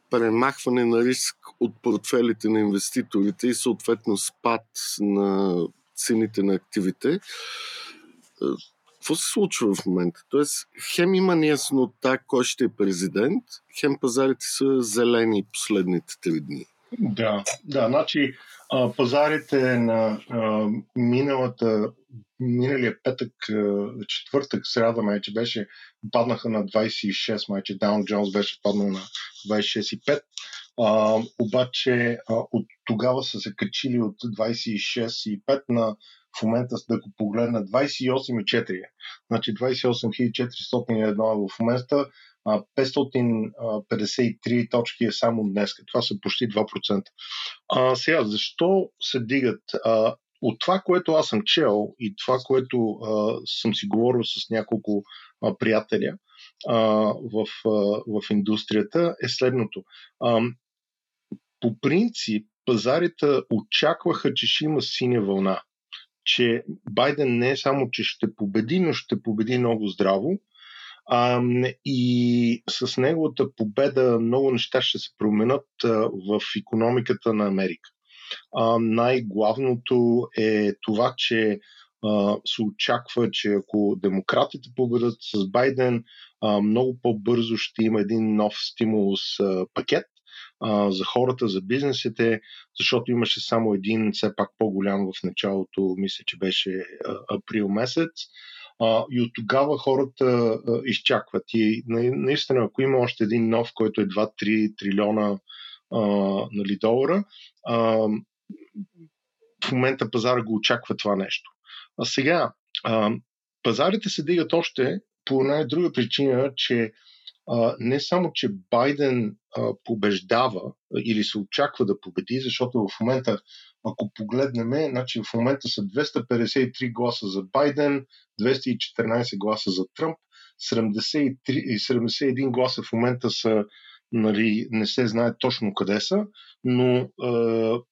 [SPEAKER 3] премахване на риск от портфелите на инвеститорите и съответно спад на цените на активите. Какво се случва в момента? Тоест, хем има неяснота кой ще е президент, хем пазарите са зелени последните три дни.
[SPEAKER 5] Да, да, значи пазарите на а, миналата, миналия петък, а, четвъртък, сряда, майче беше, паднаха на 26, майче Даун Джонс беше паднал на 26,5. А, обаче а, от тогава са се качили от 26,5 на в момента да го погледна 28,4. Значи 28 401 в момента 553 точки е само днес. Това са почти 2%. А, сега, защо се дигат? А, от това, което аз съм чел и това, което а, съм си говорил с няколко а, приятеля а, в, а, в индустрията, е следното. А, по принцип, пазарите очакваха, че ще има синя вълна. Че Байден не е само, че ще победи, но ще победи много здраво а, и с неговата победа много неща ще се променят в економиката на Америка. А, най-главното е това, че а, се очаква, че ако демократите победат с Байден, а, много по-бързо ще има един нов стимулус а, пакет а, за хората, за бизнесите, защото имаше само един, все пак по-голям в началото, мисля, че беше а, април месец. А, и от тогава хората а, изчакват. И наистина, ако има още един нов, който е 2-3 трилиона а, нали, долара, а, в момента пазара го очаква това нещо. А сега, а, пазарите се дигат още по една друга причина, че не само, че Байден побеждава или се очаква да победи, защото в момента ако погледнем, значи в момента са 253 гласа за Байден, 214 гласа за Тръмп, 73, 71 гласа в момента са нали, не се знае точно къде са, но е,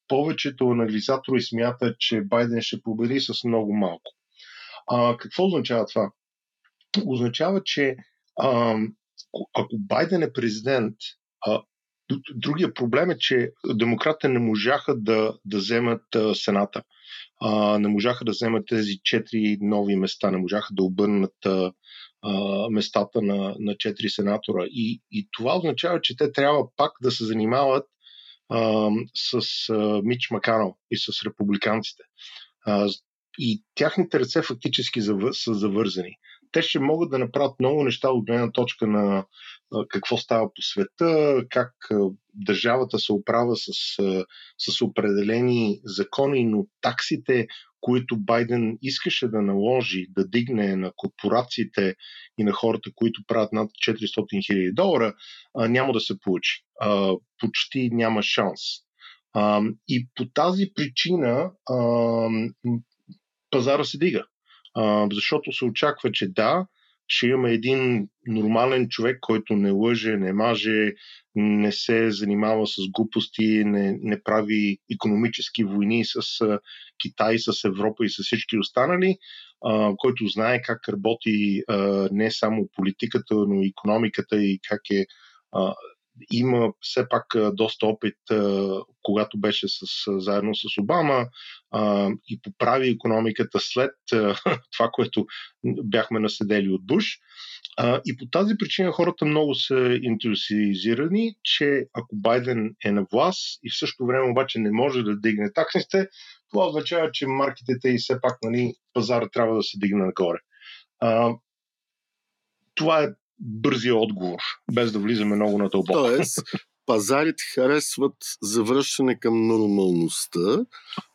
[SPEAKER 5] повечето анализатори смятат, че Байден ще победи с много малко. А, какво означава това? Означава, че а, ако Байден е президент, а, Другия проблем е, че демократите не можаха да, да вземат а, Сената. А, не можаха да вземат тези четири нови места, не можаха да обърнат а, местата на, на четири сенатора. И, и това означава, че те трябва пак да се занимават а, с а, Мич Маканал и с републиканците. А, и тяхните ръце фактически са завързани. Те ще могат да направят много неща от гледна точка на какво става по света, как държавата се оправя с, с определени закони, но таксите, които Байден искаше да наложи, да дигне на корпорациите и на хората, които правят над 400 хиляди долара, няма да се получи. Почти няма шанс. И по тази причина пазара се дига. Защото се очаква, че да, ще имаме един нормален човек, който не лъже, не маже, не се занимава с глупости, не, не прави економически войни с Китай, с Европа и с всички останали, а, който знае как работи а, не само политиката, но и економиката и как е има все пак доста опит, когато беше с, заедно с Обама и поправи економиката след това, което бяхме наседели от Буш. И по тази причина хората много са ентусиазирани, че ако Байден е на власт и в същото време обаче не може да дигне таксите, това означава, че маркетите и все пак нали, пазара трябва да се дигне нагоре. Това е бързия отговор, без да влизаме много на дълбоко.
[SPEAKER 3] Тоест, пазарите харесват завръщане към нормалността,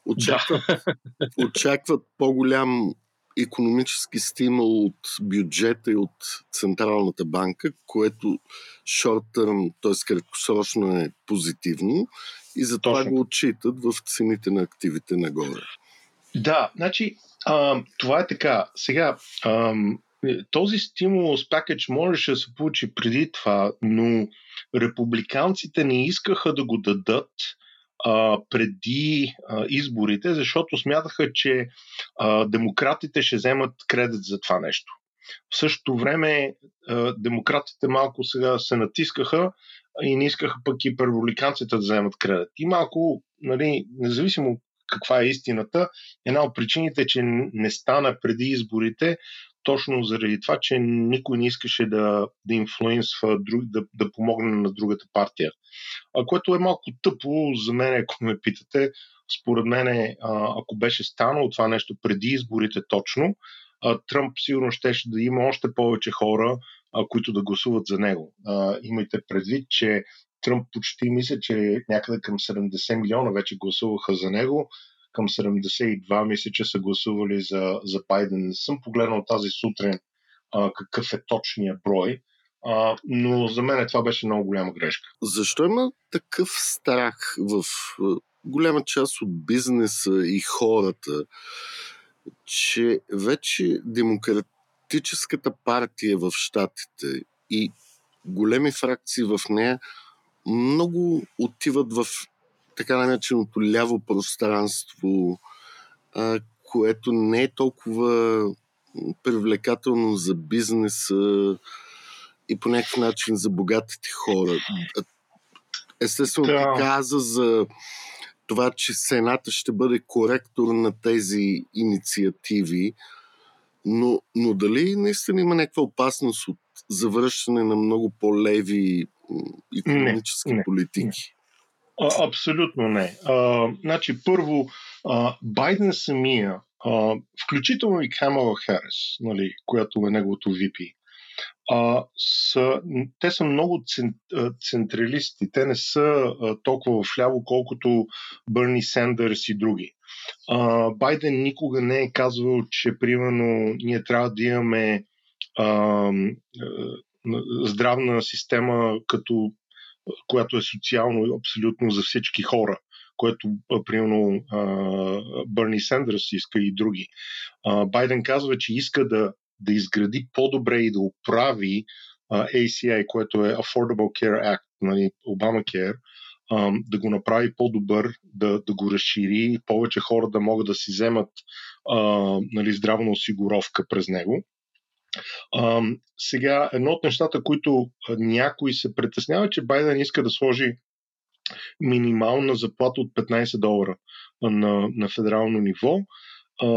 [SPEAKER 3] очакват, да. очакват по-голям економически стимул от бюджета и от Централната банка, което шорт-търм, т.е. краткосрочно е позитивно и затова Точно. го отчитат в цените на активите нагоре.
[SPEAKER 5] Да, значи а, това е така. Сега, а, този стимулус пакет можеше да се получи преди това, но републиканците не искаха да го дадат а, преди а, изборите, защото смятаха, че а, демократите ще вземат кредит за това нещо. В същото време а, демократите малко сега се натискаха и не искаха пък и републиканците да вземат кредит. И малко, нали, независимо каква е истината, една от причините, че не стана преди изборите, точно заради това, че никой не искаше да, да инфлуенсва, да, да помогне на другата партия. А, което е малко тъпо за мен, ако ме питате. Според мен, ако беше станало това нещо преди изборите точно, Тръмп сигурно щеше да има още повече хора, които да гласуват за него. Имайте предвид, че Тръмп почти мисля, че някъде към 70 милиона вече гласуваха за него. Към 72 мисля, че са гласували за, за Байден. Не съм погледнал тази сутрин а, какъв е точният брой, а, но за мен това беше много голяма грешка.
[SPEAKER 3] Защо има такъв страх в голяма част от бизнеса и хората, че вече демократическата партия в Штатите и големи фракции в нея много отиват в така нареченото ляво пространство, а, което не е толкова привлекателно за бизнеса и по някакъв начин за богатите хора. Естествено, да. ти каза за това, че Сената ще бъде коректор на тези инициативи, но, но дали наистина има някаква опасност от завръщане на много по-леви економически
[SPEAKER 5] не, не,
[SPEAKER 3] политики?
[SPEAKER 5] А, абсолютно не. А, значи, първо, а, Байден самия, а, включително и Камала Харес, нали, която е неговото VP, а, са, те са много централисти. Те не са а, толкова вляво, колкото Бърни Сендърс и други. А, Байден никога не е казвал, че примерно ние трябва да имаме а, здравна система, като, която е социално абсолютно за всички хора което, примерно, Бърни Сендърс иска и други. Байден казва, че иска да да изгради по-добре и да оправи ACI, което е Affordable Care Act, нали, Obamacare, да го направи по-добър, да, да го разшири, повече хора да могат да си вземат нали, здравна осигуровка през него. Uh, сега, едно от нещата, които някой се притеснява, че Байден иска да сложи минимална заплата от 15 долара на, на федерално ниво а,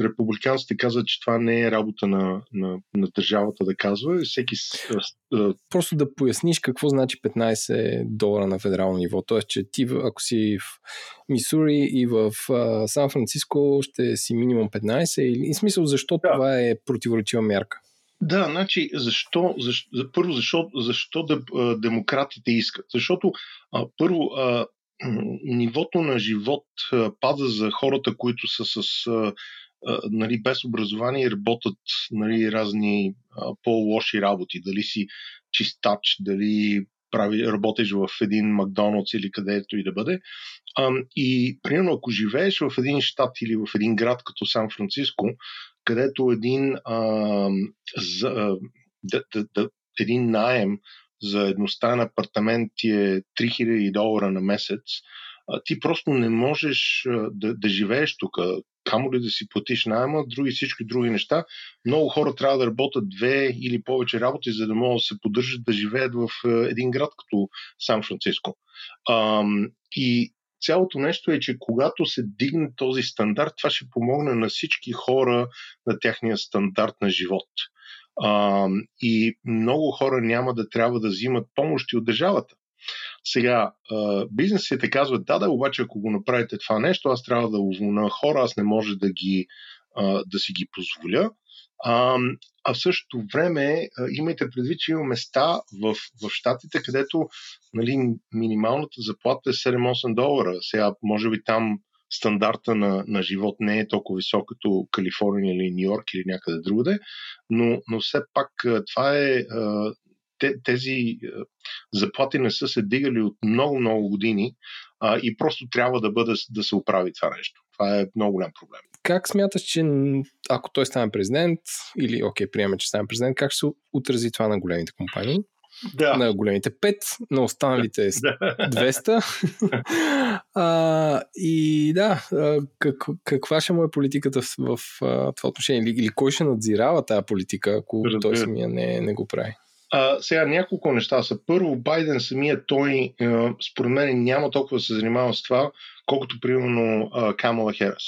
[SPEAKER 5] републиканците казват, че това не е работа на, на, на държавата да казва. Всеки. А,
[SPEAKER 1] Просто да поясниш какво значи 15 долара на федерално ниво. Тоест, че ти, ако си в Мисури и в а, Сан Франциско, ще си минимум 15 или в смисъл защо да. това е противоречива мярка?
[SPEAKER 5] Да, значи, защо, защо първо, защо, защо да, демократите искат? Защото, а, първо, а, нивото на живот пада за хората, които са с нали, без образование и работят нали, разни по-лоши работи. Дали си чистач, дали прави, работиш в един Макдоналдс или където и да бъде. И, примерно, ако живееш в един щат или в един град като Сан Франциско, където един, а, за, да, да, да, един наем за едностранен апартамент ти е 3000 долара на месец, ти просто не можеш да, да живееш тук. Камо ли да си платиш найема, други всички други неща. Много хора трябва да работят две или повече работи, за да могат да се поддържат да живеят в един град като Сан Франциско. И цялото нещо е, че когато се дигне този стандарт, това ще помогне на всички хора на тяхния стандарт на живот. А, и много хора няма да трябва да взимат помощи от държавата. Сега, бизнесите казват, да, да, обаче ако го направите това нещо, аз трябва да уволна хора, аз не може да, ги, да си ги позволя. А, а в същото време имайте предвид, че има места в, в Штатите, където нали, минималната заплата е 7-8 долара. Сега, може би там стандарта на, на живот не е толкова висок като Калифорния или Нью Йорк или някъде другаде, но, но все пак това е. Те, тези заплати не са се дигали от много-много години а, и просто трябва да бъде да се оправи това нещо. Това е много голям проблем.
[SPEAKER 1] Как смяташ, че ако той стане президент, или окей, приема, че стане президент, как ще се отрази това на големите компании?
[SPEAKER 5] да.
[SPEAKER 1] на големите 5, на останалите 200. а, и да, как, каква ще му е политиката в, в, в това отношение? Или, или кой ще надзирава тази политика, ако Разбира. той самия не, не го прави?
[SPEAKER 5] А, сега няколко неща са. Първо, Байден самия той, а, според мен, няма толкова да се занимава с това, колкото примерно а, Камала Херас.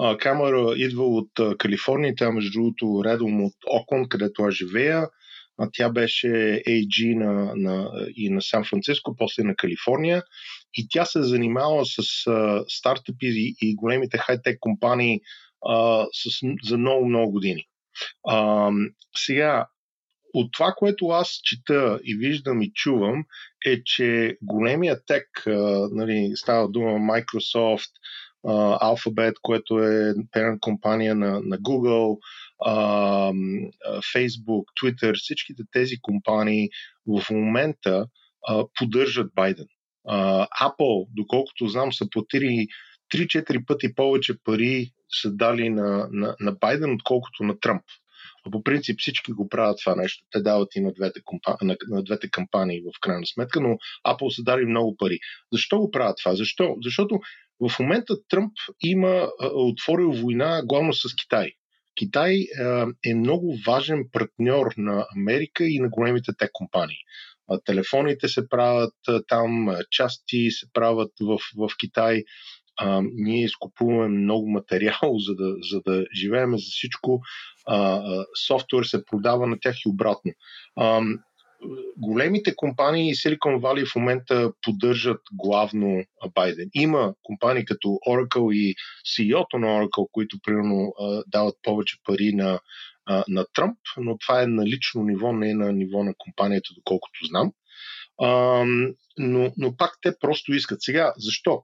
[SPEAKER 5] А, Камера идва от а, Калифорния, тя между другото редом от Окланд, където аз живея. А, тя беше AG на, на, и на Сан Франциско, после на Калифорния. И тя се занимава с а, стартъпи и, и големите хай-тек компании а, с, за много-много години. А, сега, от това, което аз чета и виждам и чувам, е, че големия тек, нали, става дума Microsoft, Alphabet, което е parent компания на, на Google, Facebook, Twitter, всичките тези компании в момента поддържат Байден. Apple, доколкото знам, са платили 3-4 пъти повече пари са дали на, на, на Байден, отколкото на Тръмп. По принцип всички го правят това нещо. Те дават и на двете, компа... на, на двете кампании в крайна сметка, но Apple са дали много пари. Защо го правят това? Защо? Защото в момента Тръмп има отворил война главно с Китай. Китай е много важен партньор на Америка и на големите тек компании. Телефоните се правят там, части се правят в, в Китай а, ние изкупуваме много материал, за да, за да живеем за всичко. А, софтуер се продава на тях и обратно. А, големите компании Silicon Valley в момента поддържат главно Байден. Има компании като Oracle и CEO-то на Oracle, които примерно дават повече пари на, на Тръмп, но това е на лично ниво, не е на ниво на компанията, доколкото знам. А, но, но пак те просто искат. Сега, защо?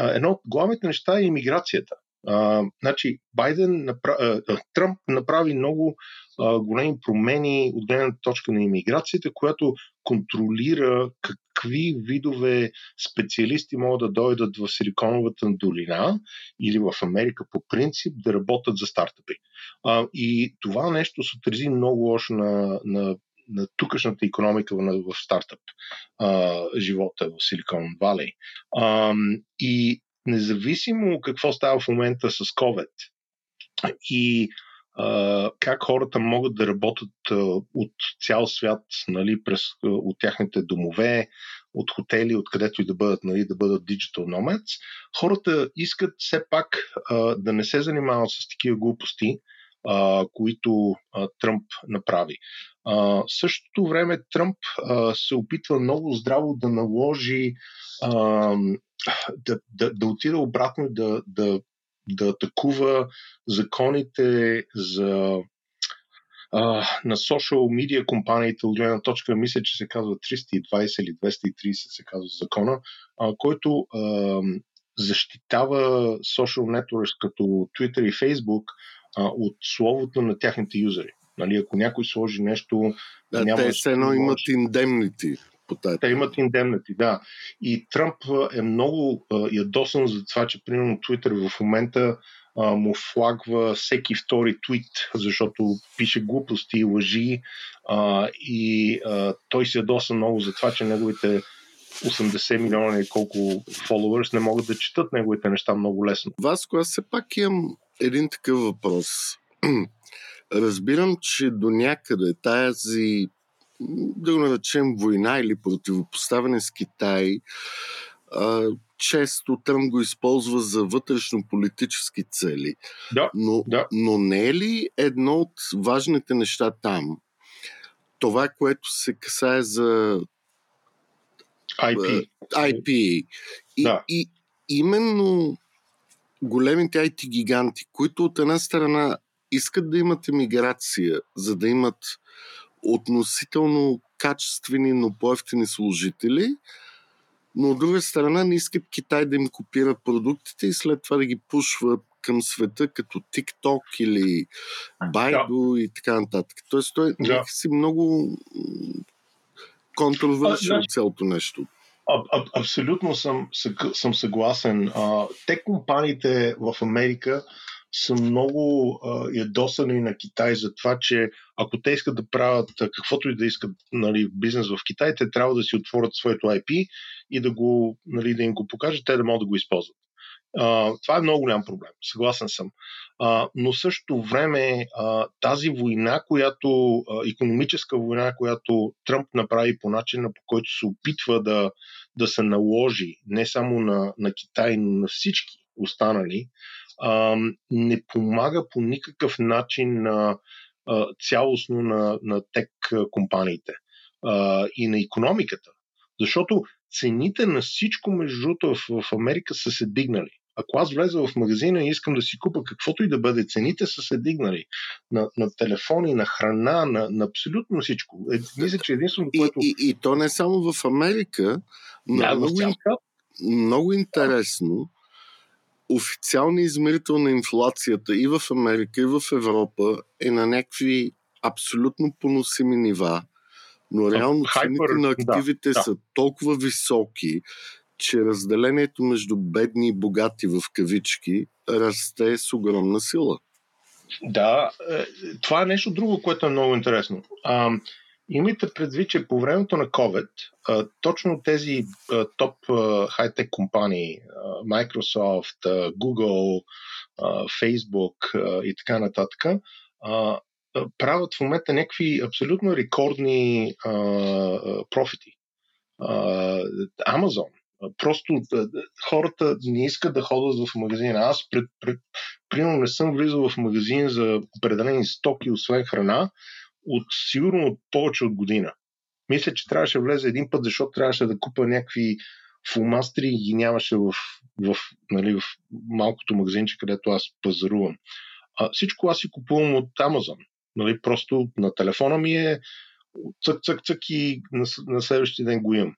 [SPEAKER 5] едно от главните неща е иммиграцията. А, значи, Байден, напра... Тръмп направи много а, големи промени от гледна точка на иммиграцията, която контролира какви видове специалисти могат да дойдат в Силиконовата долина или в Америка по принцип да работят за стартъпи. А, и това нещо се отрази много лошо на, на на тукашната економика в стартъп а, живота в Силикон Валей. и независимо какво става в момента с COVID и а, как хората могат да работят а, от цял свят, нали, през, а, от тяхните домове, от хотели, откъдето и да бъдат, нали, да бъдат digital nomads, хората искат все пак а, да не се занимават с такива глупости, а, които а, Тръмп направи. В същото време Тръмп а, се опитва много здраво да наложи а, да, да, да отида обратно да, да, да атакува законите за а, на social media компаниите от гледна точка, мисля, че се казва 320 или 230 се казва закона, а, който а, защитава social networks като Twitter и Facebook а, от словото на тяхните юзери. Нали, ако някой сложи нещо...
[SPEAKER 3] Да, няма те все едно имат индемнити.
[SPEAKER 5] Те имат индемнити, да. И Тръмп е много ядосан за това, че примерно Twitter в момента а, му флагва всеки втори твит, защото пише глупости и лъжи а, и а, той се ядоса много за това, че неговите 80 милиона и колко фолуърс не могат да четат неговите неща много лесно.
[SPEAKER 3] Васко, аз все пак имам един такъв въпрос. Разбирам, че до някъде тази, да го наречем война или противопоставяне с Китай, често Тръм го използва за вътрешно-политически цели.
[SPEAKER 5] Да,
[SPEAKER 3] но,
[SPEAKER 5] да.
[SPEAKER 3] но не е ли едно от важните неща там, това, което се касае за
[SPEAKER 5] IP.
[SPEAKER 3] IP. И,
[SPEAKER 5] да.
[SPEAKER 3] и именно големите IT гиганти, които от една страна искат да имат емиграция, за да имат относително качествени, но по-ефтини служители, но от друга страна не искат Китай да им копира продуктите и след това да ги пушва към света като TikTok или Baidu да. и така нататък. Тоест той да. си много контроверсия от цялото нещо.
[SPEAKER 5] А, а, абсолютно съм, съм съгласен. А, те компаниите в Америка са много а, ядосани на Китай за това, че ако те искат да правят каквото и да искат нали, бизнес в Китай, те трябва да си отворят своето IP и да, го, нали, да им го покажат, те да могат да го използват. А, това е много голям проблем, съгласен съм. А, но също време а, тази война, която, а, економическа война, която Тръмп направи по начина, по който се опитва да, да се наложи не само на, на Китай, но на всички останали, а, не помага по никакъв начин на, а, цялостно на, на тек компаниите а, и на економиката. Защото цените на всичко, между другото, в, в Америка са се дигнали. Ако аз влеза в магазина и искам да си купа каквото и да бъде, цените са се дигнали на, на телефони, на храна, на, на абсолютно всичко. Е, мисля, че единственото, което...
[SPEAKER 3] И, и, и то не само в Америка, но
[SPEAKER 5] Да,
[SPEAKER 3] много, много интересно. Официалният измерител на инфлацията и в Америка, и в Европа е на някакви абсолютно поносими нива, но реално цените на активите
[SPEAKER 5] да.
[SPEAKER 3] са толкова високи, че разделението между бедни и богати в кавички расте с огромна сила.
[SPEAKER 5] Да, е, това е нещо друго, което е много интересно. Имайте предвид, че по времето на COVID, а, точно тези а, топ а, хай-тек компании, а, Microsoft, а, Google, а, Facebook а, и така нататък, а, правят в момента някакви абсолютно рекордни а, профити. А, Amazon. Просто хората не искат да ходят в магазина. Аз пред, пред, примерно не съм влизал в магазин за определени стоки, освен храна, от сигурно от повече от година. Мисля, че трябваше да влезе един път, защото трябваше да купа някакви фулмастри и ги нямаше в, в, нали, в малкото магазинче, където аз пазарувам. А, всичко аз си купувам от Amazon. Нали, просто на телефона ми е цък, цък, цък и на, на следващия ден го имам.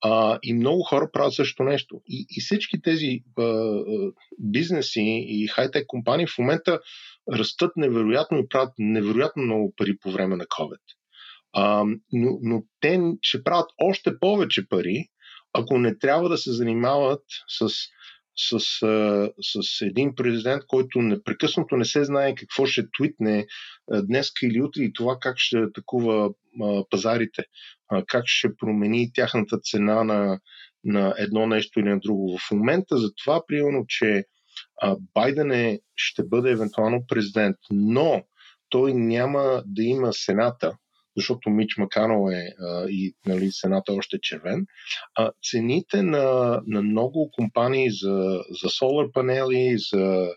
[SPEAKER 5] А, и много хора правят също нещо. И, и всички тези а, бизнеси и хай-тек компании в момента растат невероятно и правят невероятно много пари по време на COVID. А, но, но те ще правят още повече пари, ако не трябва да се занимават с, с, а, с един президент, който непрекъснато не се знае какво ще твитне днес или утре и това как ще атакува пазарите, как ще промени тяхната цена на, на едно нещо или на друго. В момента за това, примерно, че а, Байден е, ще бъде евентуално президент, но той няма да има Сената, защото Мич Маканал е а, и нали, Сената още е червен, а, цените на, на много компании за, за солар панели, за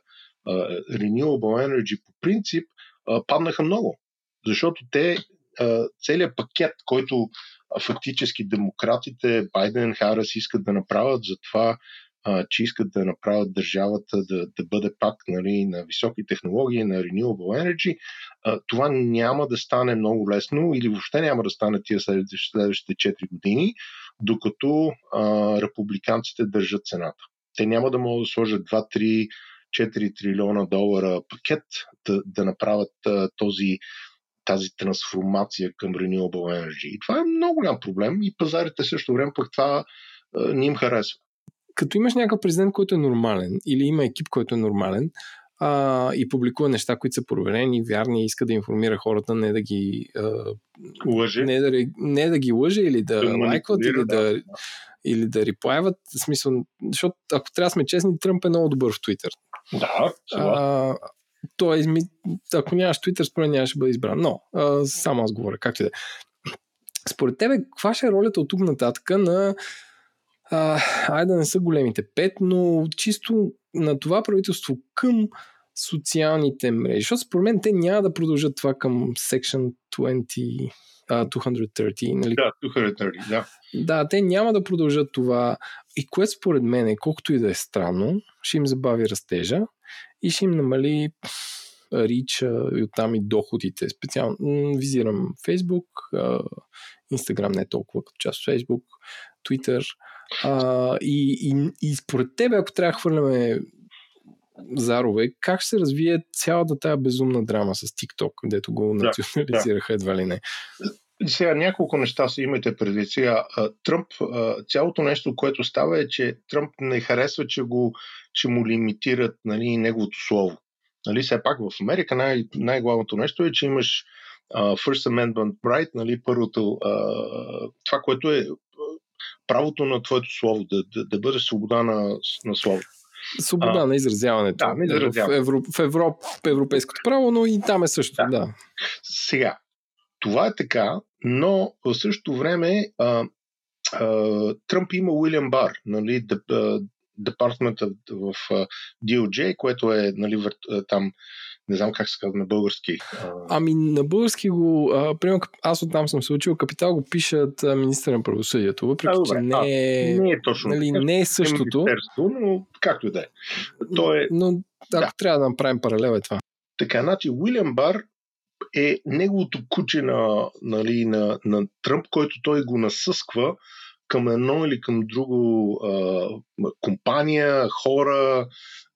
[SPEAKER 5] а, renewable energy по принцип а, паднаха много. Защото те, а, целият пакет, който фактически демократите, Байден, Харес искат да направят за това, а, че искат да направят държавата да, да бъде пак нали, на високи технологии, на renewable energy, а, това няма да стане много лесно или въобще няма да стане тия следващите, следващите 4 години, докато а, републиканците държат цената. Те няма да могат да сложат 2-3 4 трилиона долара пакет да, да направят а, този, тази трансформация към renewable energy. И това е много голям проблем и пазарите също време пък това а, не им харесва.
[SPEAKER 1] Като имаш някакъв президент, който е нормален, или има екип, който е нормален, а, и публикува неща, които са проверени, вярни, и иска да информира хората, не да ги а,
[SPEAKER 5] Лъже.
[SPEAKER 1] не да, не да ги лъже или да,
[SPEAKER 5] Да
[SPEAKER 1] лайкват, или
[SPEAKER 5] манипулира,
[SPEAKER 1] да, или да реплайват. В смисъл, защото ако трябва да сме честни, Тръмп е много добър в Twitter.
[SPEAKER 5] Да.
[SPEAKER 1] А, той, е ако нямаш Twitter, според нямаше да бъде избран. Но, а, само аз говоря, както и да е. Според тебе, каква ще е ролята от тук нататък на а, айде да не са големите пет, но чисто на това правителство към социалните мрежи. Защото според мен те няма да продължат това към Section 20, а, 230. Нали?
[SPEAKER 5] Да, 230, да.
[SPEAKER 1] Да, те няма да продължат това. И което според мен, е, колкото и да е странно, ще им забави растежа и ще им намали рича и оттам и доходите. Специално визирам Facebook, Instagram не е толкова като част от Facebook, Twitter. А, и, и, и според тебе, ако трябва да хвърляме зарове, как ще се развие цялата тая безумна драма с TikTok, където го
[SPEAKER 5] Да,
[SPEAKER 1] национализираха едва ли не?
[SPEAKER 5] Сега няколко неща си имайте предвид. Сега, Тръмп, цялото нещо, което става е, че Тръмп не харесва, че, го, че му лимитират нали, неговото слово. Нали, все пак в Америка най- най-главното нещо е, че имаш First Amendment right, нали, първото, това, което е правото на твоето слово, да, да, да бъде свобода на, на словото.
[SPEAKER 1] Свобода
[SPEAKER 5] А,
[SPEAKER 1] на изразяването.
[SPEAKER 5] да, на изразяване.
[SPEAKER 1] В, Евро, в, Европ, в европейското право, но и там е също.
[SPEAKER 5] Да.
[SPEAKER 1] Да.
[SPEAKER 5] Сега, това е така, но в същото време а, а, Тръмп има Уилям Бар, нали, деп- а, департамента в DOJ, което е нали, там, не знам как се казва на български. А,
[SPEAKER 1] Ами на български го, а, примерно, аз оттам съм се учил, капитал го пишат министър на правосъдието, въпреки
[SPEAKER 5] А,
[SPEAKER 1] че не е,
[SPEAKER 5] не е точно
[SPEAKER 1] нали, не е същото,
[SPEAKER 5] Министерство, но както и да е. То е
[SPEAKER 1] но ако
[SPEAKER 5] Да.
[SPEAKER 1] трябва да направим паралел е това.
[SPEAKER 5] така. Значи, Уилям Бар е неговото куче на, нали, на, на Тръмп, който той го насъсква към едно или към друго а, компания, хора,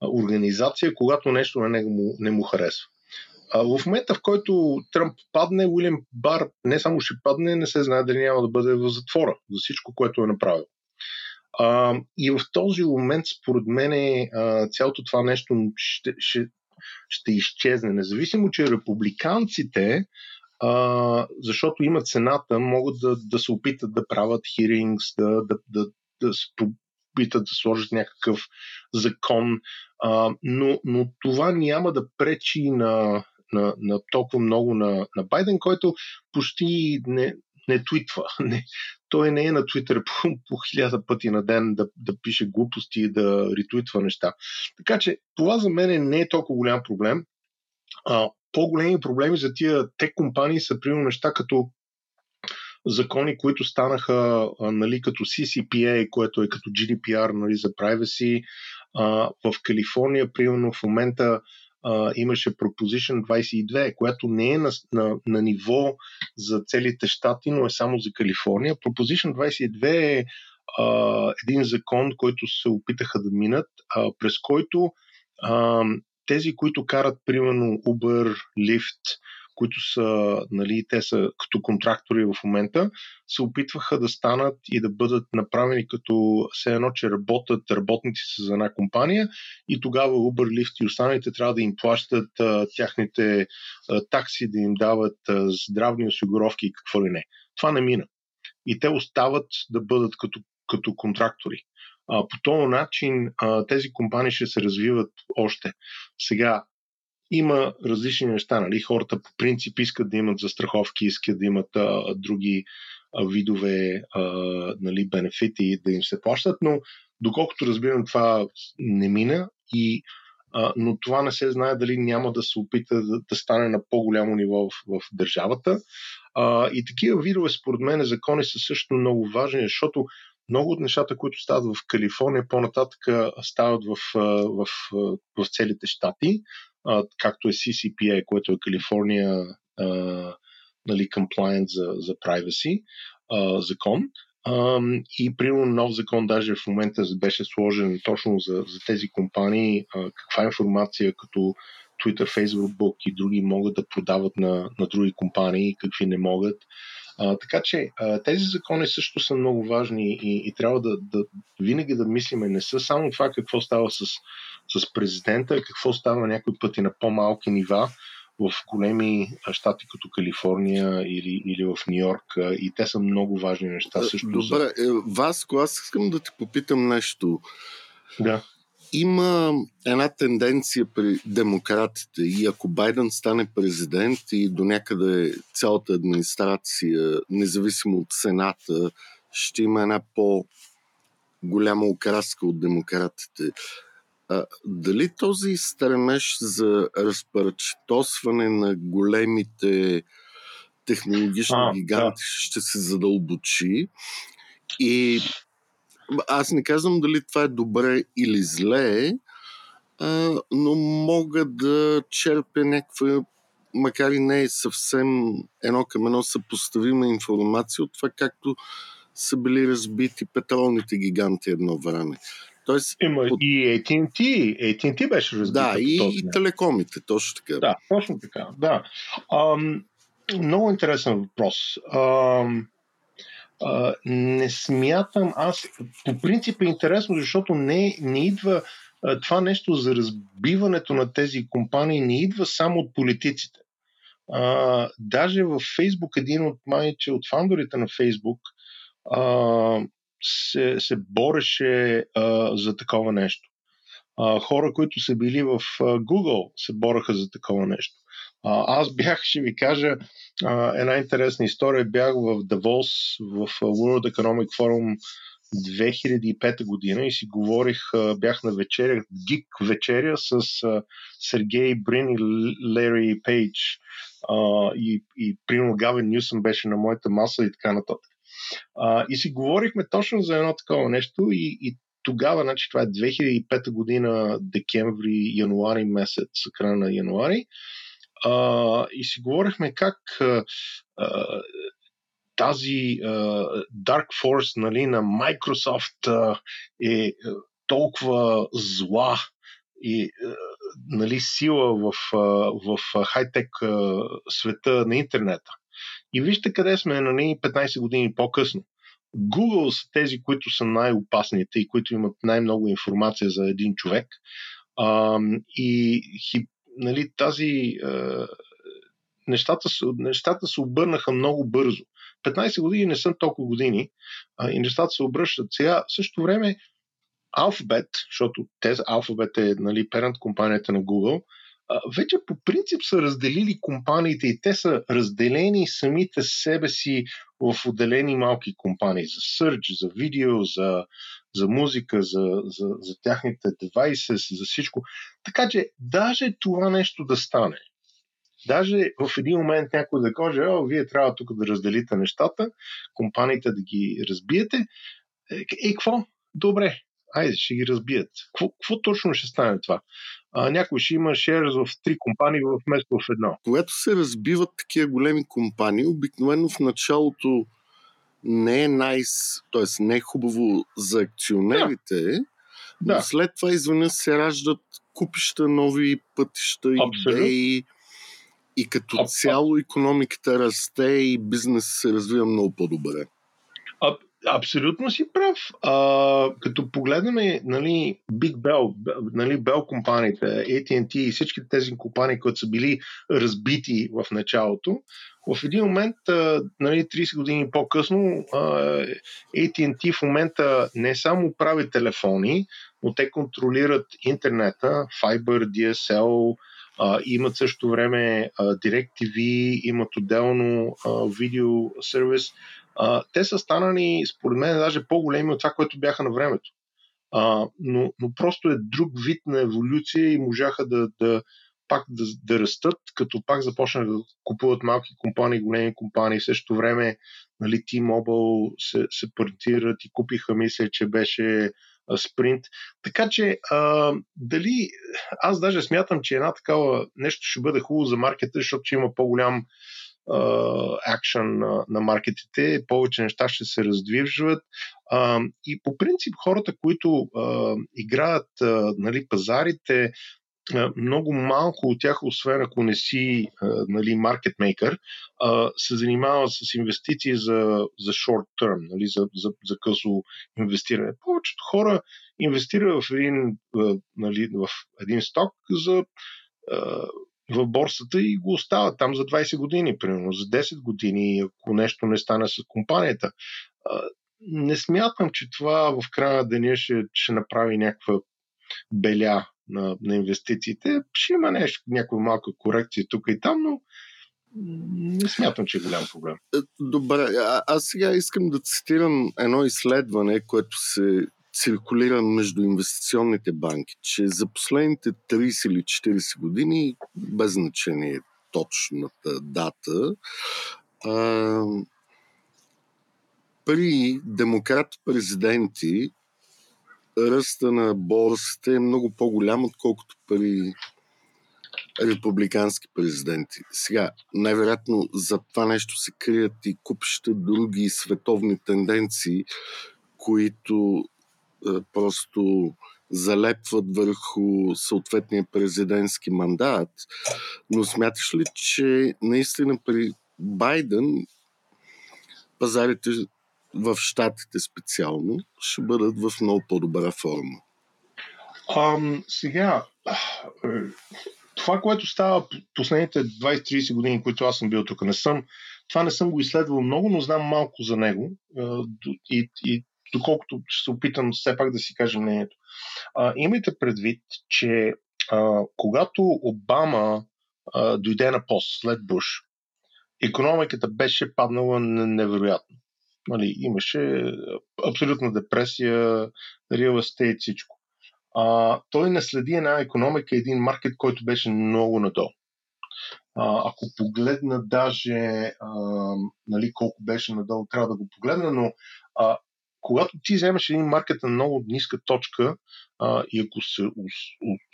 [SPEAKER 5] а, организация, когато нещо на него му, не му харесва. А, в момента, в който Тръмп падне, Уилям Бар не само ще падне, не се знае дали няма да бъде в затвора за всичко, което е направил. А, и в този момент, според мен, цялото това нещо ще, ще, ще изчезне. Независимо, че републиканците, а, защото имат цената, могат да, да се опитат да правят хирингс, да, да, да, да се опитат да сложат някакъв закон, а, но, но това няма да пречи на, на, на толкова много на, на Байден, който почти не, не твитва. Не, той не е на Твитър по, по хиляда пъти на ден да, да пише глупости и да ретвитва неща. Така че това за мен не е толкова голям проблем. А, по-големи проблеми за тия тек компании са примерно неща като закони, които станаха нали, като CCPA, което е като GDPR нали, за privacy. А, в Калифорния, примерно в момента а, имаше Proposition 22, която не е на, на, на ниво за целите щати, но е само за Калифорния. Proposition 22 е а, един закон, който се опитаха да минат, а, през който а, тези, които карат примерно Uber, Lyft, които са, нали, те са като контрактори в момента, се опитваха да станат и да бъдат направени като все едно, че работят работници за една компания и тогава Uber, Lyft и останалите трябва да им плащат а, тяхните а, такси, да им дават а, здравни осигуровки и какво ли не. Това не мина. И те остават да бъдат като, като контрактори. А, по този начин а, тези компании ще се развиват още. Сега, има различни неща. Нали? Хората по принцип искат да имат застраховки, искат да имат а, други а, видове а, нали, бенефити да им се плащат, но доколкото разбирам това не мина и но това не се знае дали няма да се опита да, да стане на по-голямо ниво в, в държавата. А, и такива видове, според мен, закони са също много важни, защото много от нещата, които стават в Калифорния, по-нататък стават в, в, в, в целите щати, както е CCPA, което е Калифорния нали, compliant за, за privacy закон. И примерно нов закон даже в момента беше сложен точно за, за тези компании, каква информация като Twitter, Facebook и други могат да продават на, на други компании, какви не могат. А, така че а, тези закони също са много важни и, и трябва да, да винаги да мислиме не са само това какво става с, с президента, какво става някои пъти на по-малки нива в големи щати като Калифорния или, или в Нью Йорк и те са много важни неща. Също
[SPEAKER 3] Добре,
[SPEAKER 5] за...
[SPEAKER 3] Васко, аз искам да те попитам нещо.
[SPEAKER 5] Да.
[SPEAKER 3] Има една тенденция при демократите и ако Байден стане президент и до някъде цялата администрация, независимо от Сената, ще има една по-голяма окраска от демократите. А, дали този стремеж за разпарчетосване на големите технологични
[SPEAKER 5] А,
[SPEAKER 3] гиганти
[SPEAKER 5] да.
[SPEAKER 3] ще се задълбочи и аз не казвам дали това е добре или зле, а, но мога да черпя някаква, макар и не е съвсем едно към едно съпоставима информация от това както са били разбити петролните гиганти едно време. Тоест,
[SPEAKER 5] Има
[SPEAKER 3] От-
[SPEAKER 5] и AT&T. AT&T беше разбита
[SPEAKER 3] да, и,
[SPEAKER 5] този
[SPEAKER 3] и телекомите, точно така.
[SPEAKER 5] Да, точно така. Да. Ам, много интересен въпрос. Ам, а, не смятам, аз по принцип е интересно, защото не, не идва а, това нещо за разбиването на тези компании, не идва само от политиците. А, даже в Фейсбук, един от майче, от фаундерите на Фейсбук, а, се, се бореше а, за такова нещо. А, хора, които са били в Google, се бораха за такова нещо. Аз бях, ще ви кажа, една интересна история. Бях в Давос, в World Economic Forum 2005 година и си говорих, бях на вечеря, гик вечеря с Сергей Брин и Лери Пейдж и, и примерно Гавен Нюсън беше на моята маса и така нататък. и си говорихме точно за едно такова нещо и, и тогава, значи това е 2005 година, декември, януари месец, края на януари, а, и си говорихме как а, а, тази uh, Dark Force нали, на Microsoft uh, е толкова зла и uh, нали, сила в, uh, в хай-тек uh, света на интернета. И вижте къде сме нали, 15 години по-късно. Google са тези, които са най-опасните и които имат най-много информация за един човек. Uh, и хип, нали, тази uh, нещата, нещата се обърнаха много бързо. 15 години не са толкова години а, и нещата се обръщат. Сега, в същото време, Alphabet, защото тези Alphabet е нали, парент компанията на Google, а, вече по принцип са разделили компаниите и те са разделени самите себе си в отделени малки компании за search, за видео, за, за музика, за, за, за тяхните девайси, за всичко. Така че даже това нещо да стане, Даже в един момент някой да каже, о, вие трябва тук да разделите нещата, компаниите да ги разбиете. Е, е какво? Добре, айде, ще ги разбият. Какво, точно ще стане това? А, някой ще има шер в три компании вместо в едно.
[SPEAKER 3] Когато се разбиват такива големи компании, обикновено в началото не е найс, т.е. не е хубаво за акционерите, да. но да. след това извън се раждат купища нови пътища, Абсолютно. идеи, и като а, цяло економиката расте и бизнес се развива много по-добре.
[SPEAKER 5] А, абсолютно си прав. А, като погледнем нали, Big Bell, нали, Bell компаниите, AT&T и всички тези компании, които са били разбити в началото, в един момент, нали, 30 години по-късно, AT&T в момента не само прави телефони, но те контролират интернета, Fiber, DSL, имат също време DirecTV, имат отделно видео сервис. Те са станали, според мен, даже по-големи от това, което бяха на времето. Но, но просто е друг вид на еволюция и можаха да, да пак да, да растат, като пак започнаха да купуват малки компании, големи компании. В същото време нали, T-Mobile се, се партират и купиха, мисля, че беше спринт. Така че, а, дали, аз даже смятам, че една такава нещо ще бъде хубаво за маркета, защото ще има по-голям акшен на, на маркетите, повече неща ще се раздвижват. А, и по принцип хората, които а, играят а, нали, пазарите, много малко от тях, освен ако не си нали, маркетмейкър, се занимава с инвестиции за, за short term, нали, за, за, за късо инвестиране. Повечето хора инвестират в един, нали, в един сток за в борсата и го остават там за 20 години, примерно за 10 години, ако нещо не стане с компанията. Не смятам, че това в края на деня ще, ще направи някаква беля на, на инвестициите. Ще има нещо, някои малка корекция тук и там, но не смятам, че е голям проблем. Е,
[SPEAKER 3] добре, а, аз сега искам да цитирам едно изследване, което се циркулира между инвестиционните банки, че за последните 30 или 40 години, без значение точната дата, а, при демократ-президенти ръста на борсата е много по-голям, отколкото при републикански президенти. Сега, най-вероятно за това нещо се крият и купища други световни тенденции, които е, просто залепват върху съответния президентски мандат. Но смяташ ли, че наистина при Байден пазарите в Штатите специално ще бъдат в много по-добра форма?
[SPEAKER 5] Ам, сега, това, което става последните 20-30 години, които аз съм бил тук, не съм, това не съм го изследвал много, но знам малко за него. И, и доколкото ще се опитам все пак да си кажа мнението. А, имайте предвид, че а, когато Обама а, дойде на пост след Буш, економиката беше паднала невероятно. Нали, имаше абсолютна депресия, real estate, всичко. А, той наследи една економика, един маркет, който беше много надолу. А, ако погледна даже а, нали, колко беше надолу, трябва да го погледна, но а, когато ти вземеш един маркет на много ниска точка а, и ако се,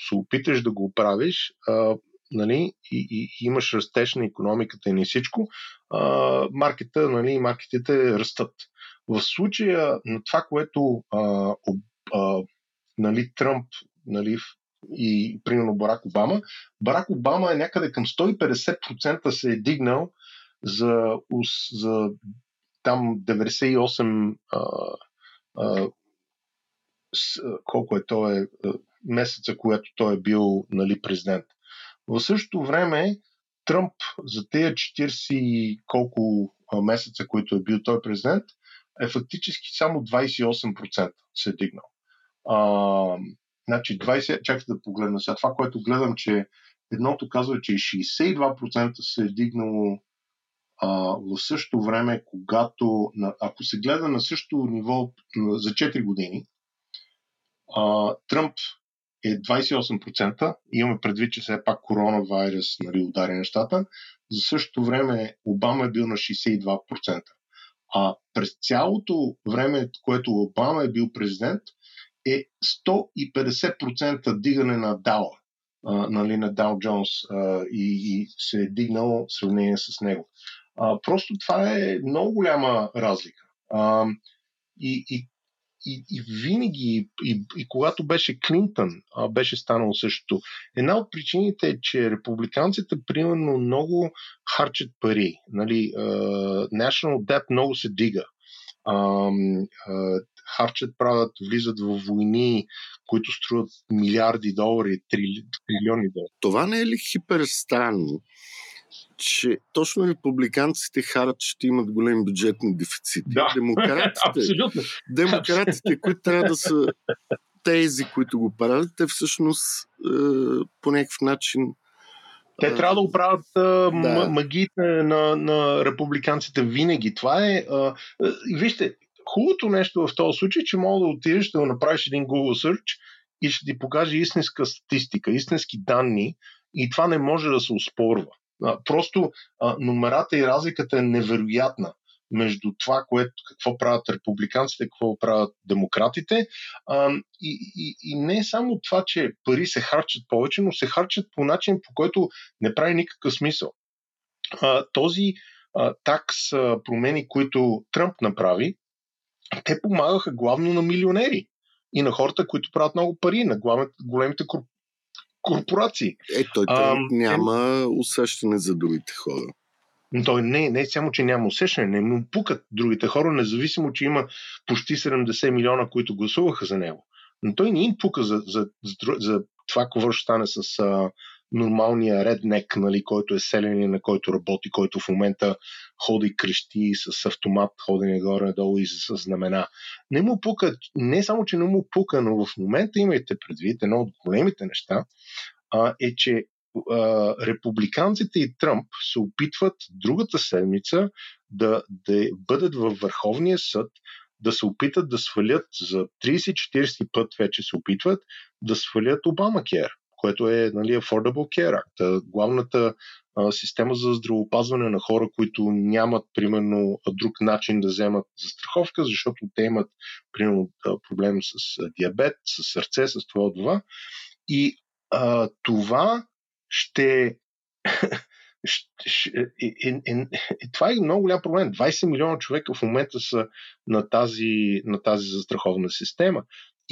[SPEAKER 5] се опиташ да го правиш, а, нали, и, и, и имаш растеж на економиката и на всичко, а, маркета, нали, маркетите растат. В случая на това, което а, а, нали, Тръмп нали, и примерно Барак Обама, Барак Обама е някъде към 150% се е дигнал за, за там 98 а, а, с, колко е той е месеца, когато той е бил нали, президент. В същото време Тръмп за тези 40 колко месеца, които е бил той президент, е фактически само 28% се е дигнал. А, значи 20, чакайте да погледна сега. Това, което гледам, че едното казва, че 62% се е дигнало а, в същото време, когато, ако се гледа на същото ниво за 4 години, а, Тръмп е 28%. Имаме предвид, че все пак коронавирус нали, удари нещата. За същото време Обама е бил на 62%. А през цялото време, което Обама е бил президент, е 150% дигане на Дала, нали, на Дал Джонс и, и се е дигнал в сравнение с него. А, просто това е много голяма разлика. А, и, и и, и винаги, и, и когато беше Клинтън, а, беше станало същото. Една от причините е, че републиканците, примерно, много харчат пари. Нали, uh, National Debt много се дига. Uh, uh, харчат, правят, влизат в войни, които струват милиарди долари, трилиони долари.
[SPEAKER 3] Това не е ли хиперстранно? Че точно републиканците харчат имат големи бюджетни дефицити.
[SPEAKER 5] Да,
[SPEAKER 3] демократите, демократите, които трябва да са тези, които го правят, те всъщност е, по някакъв начин
[SPEAKER 5] те е, трябва да оправят да. магиите на, на републиканците винаги. Това е. А, вижте, хубавото нещо в този случай, че мога да отидеш да направиш един Google Search и ще ти покаже истинска статистика, истински данни и това не може да се успорва. Просто а, номерата и разликата е невероятна между това, което, какво правят републиканците, какво правят демократите. А, и, и, и не е само това, че пари се харчат повече, но се харчат по начин, по който не прави никакъв смисъл. А, този а, такс а, промени, които Тръмп направи, те помагаха главно на милионери и на хората, които правят много пари, на големите корпорации.
[SPEAKER 3] Е, той а, няма усещане за другите хора.
[SPEAKER 5] Той не, не само, че няма усещане, не му пукат другите хора, независимо, че има почти 70 милиона, които гласуваха за него. Но той не им пука за, за, за, за това, какво ще стане с а, нормалния реднек, нали, който е селение, на който работи, който в момента ходи крещи с автомат, ходене горе-долу и с знамена. Не му пука, не само, че не му пука, но в момента имайте предвид, едно от големите неща а, е, че а, републиканците и Тръмп се опитват другата седмица да, да бъдат във Върховния съд, да се опитат да свалят за 30-40 път вече се опитват да свалят Обама Кер което е нали, Affordable Care Act. Главната а, система за здравеопазване на хора, които нямат, примерно, друг начин да вземат застраховка, защото те имат, примерно, проблем с диабет, с сърце, с това, това. И а, това ще е, е, е, е, това е много голям проблем. 20 милиона човека в момента са на тази, на тази застраховна система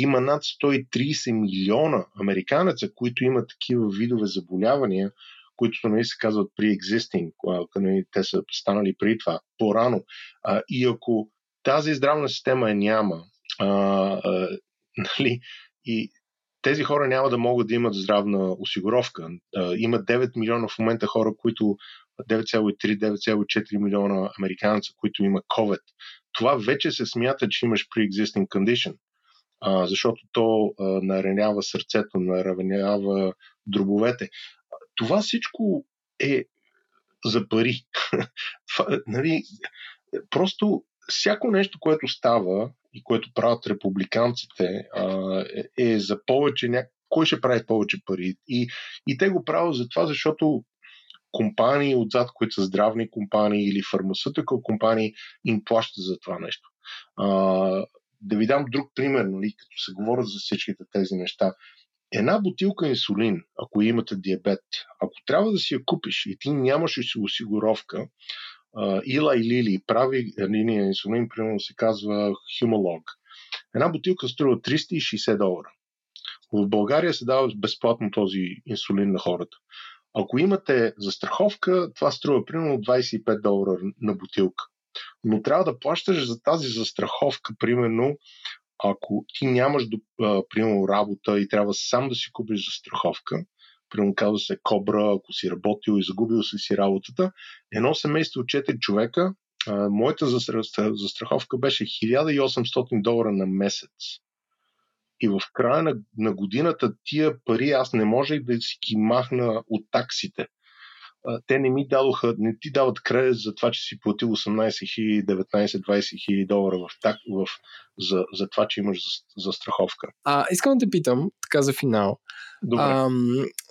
[SPEAKER 5] има над 130 милиона американеца, които имат такива видове заболявания, които нали, се казват pre-existing, нали, те са станали преди това, по-рано. А, и ако тази здравна система е няма, а, а, нали, и тези хора няма да могат да имат здравна осигуровка. А, има 9 милиона в момента хора, които 9,3-9,4 милиона американца, които имат COVID. това вече се смята, че имаш pre-existing condition, а, защото то а, наранява сърцето, наранява дробовете. Това всичко е за пари. това, нали, просто всяко нещо, което става и което правят републиканците, а, е, е за повече. Ня... Кой ще прави повече пари? И, и те го правят за това, защото компании отзад, които са здравни компании или фармацевтика компании, им плащат за това нещо. А, да ви дам друг пример, нали, като се говорят за всичките тези неща. Една бутилка инсулин, ако имате диабет, ако трябва да си я купиш и ти нямаш осигуровка, Ила и Лили прави линия инсулин, примерно се казва Humalog. Една бутилка струва 360 долара. В България се дава безплатно този инсулин на хората. Ако имате застраховка, това струва примерно 25 долара на бутилка. Но трябва да плащаш за тази застраховка, примерно, ако ти нямаш, примерно, работа и трябва сам да си купиш застраховка, примерно казва се Кобра, ако си работил и загубил си си работата, едно семейство от 4 човека, а, моята застраховка беше 1800 долара на месец. И в края на, на годината тия пари аз не можех да си ги махна от таксите. Те не ми дадоха, не ти дават кредит за това, че си платил 18 000, 19 20 хиляди долара в, так, в, за, за това, че имаш застраховка.
[SPEAKER 1] А, искам да те питам, така за финал.
[SPEAKER 5] Добре.
[SPEAKER 1] А,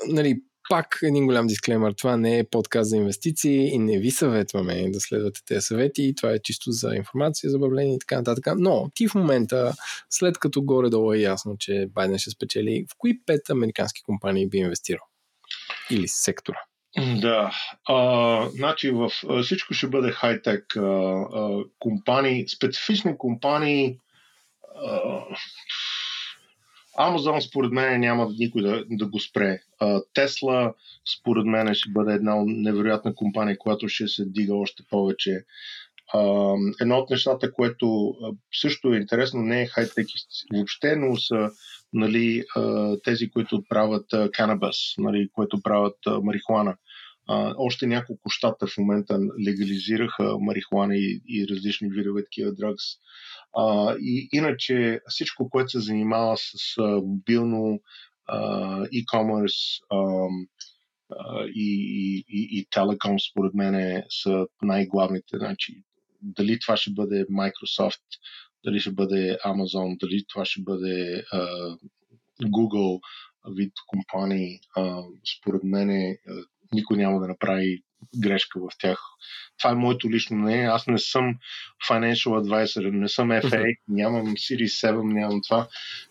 [SPEAKER 1] нали, пак един голям дисклеймер. Това не е подкаст за инвестиции и не ви съветваме да следвате тези съвети. Това е чисто за информация, забавление и така нататък. Но ти в момента, след като горе-долу е ясно, че Байден ще спечели, в кои пет американски компании би инвестирал? Или сектора?
[SPEAKER 5] Да, а, значи в всичко ще бъде хай-тек компании, специфични компании. А, Амазон според мен няма никой да, да го спре. Тесла според мен ще бъде една невероятна компания, която ще се дига още повече. Едно от нещата, което също е интересно, не е хай-тек въобще, но са нали, тези, които правят канабас, нали, които правят марихуана. Още няколко щата в момента легализираха марихуана и, и различни видове такива дръгс. И иначе всичко, което се занимава с мобилно e-commerce и, и, и, и телеком, според мен, са най-главните. Значи, дали това ще бъде Microsoft, дали ще бъде Amazon, дали това ще бъде а, Google вид компании, а, според мен никой няма да направи грешка в тях. Това е моето лично мнение. Аз не съм financial advisor, не съм FA, нямам Series 7, нямам това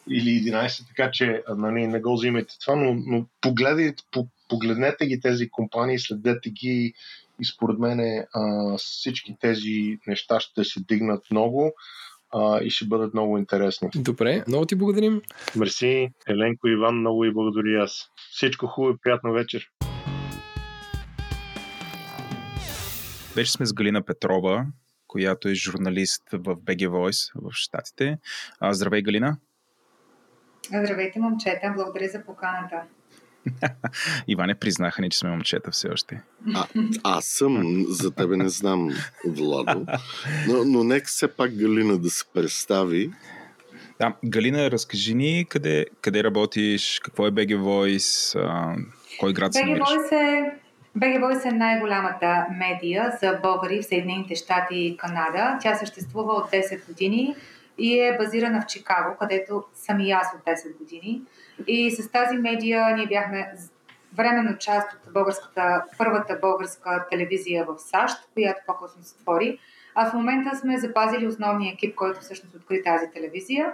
[SPEAKER 5] или 11, така че нали, не го взимайте това, но, но погледайте, по, погледнете ги тези компании, следете ги и според мен всички тези неща ще се дигнат много а, и ще бъдат много интересни.
[SPEAKER 1] Добре, много ти благодарим.
[SPEAKER 5] Мерси, Еленко Иван, много и благодаря аз. Всичко хубаво и приятна вечер.
[SPEAKER 2] Вече сме с Галина Петрова, която е журналист в BG Voice в Штатите. А, здравей, Галина!
[SPEAKER 6] Здравейте, момчета! Благодаря за поканата.
[SPEAKER 2] Иване, признаха ни, че сме момчета все още.
[SPEAKER 3] А, аз съм, за тебе не знам, Владо. Но, но нека все пак Галина да се представи.
[SPEAKER 2] Да, Галина, разкажи ни къде, къде работиш, какво е BG Voice, а, кой град се
[SPEAKER 6] BG Voice е BG Voice е най-голямата медия за българи в Съединените щати и Канада. Тя съществува от 10 години и е базирана в Чикаго, където съм и аз от 10 години. И с тази медия ние бяхме временно част от българската, първата българска телевизия в САЩ, която по-късно се твори. А в момента сме запазили основния екип, който всъщност откри тази телевизия.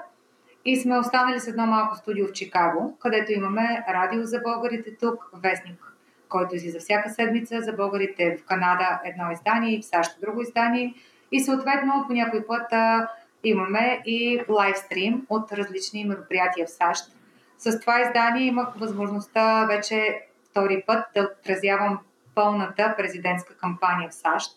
[SPEAKER 6] И сме останали с едно малко студио в Чикаго, където имаме радио за българите тук, вестник който излиза всяка седмица за българите в Канада едно издание, в САЩ друго издание и съответно по някой път имаме и лайвстрим от различни мероприятия в САЩ. С това издание имах възможността вече втори път да отразявам пълната президентска кампания в САЩ.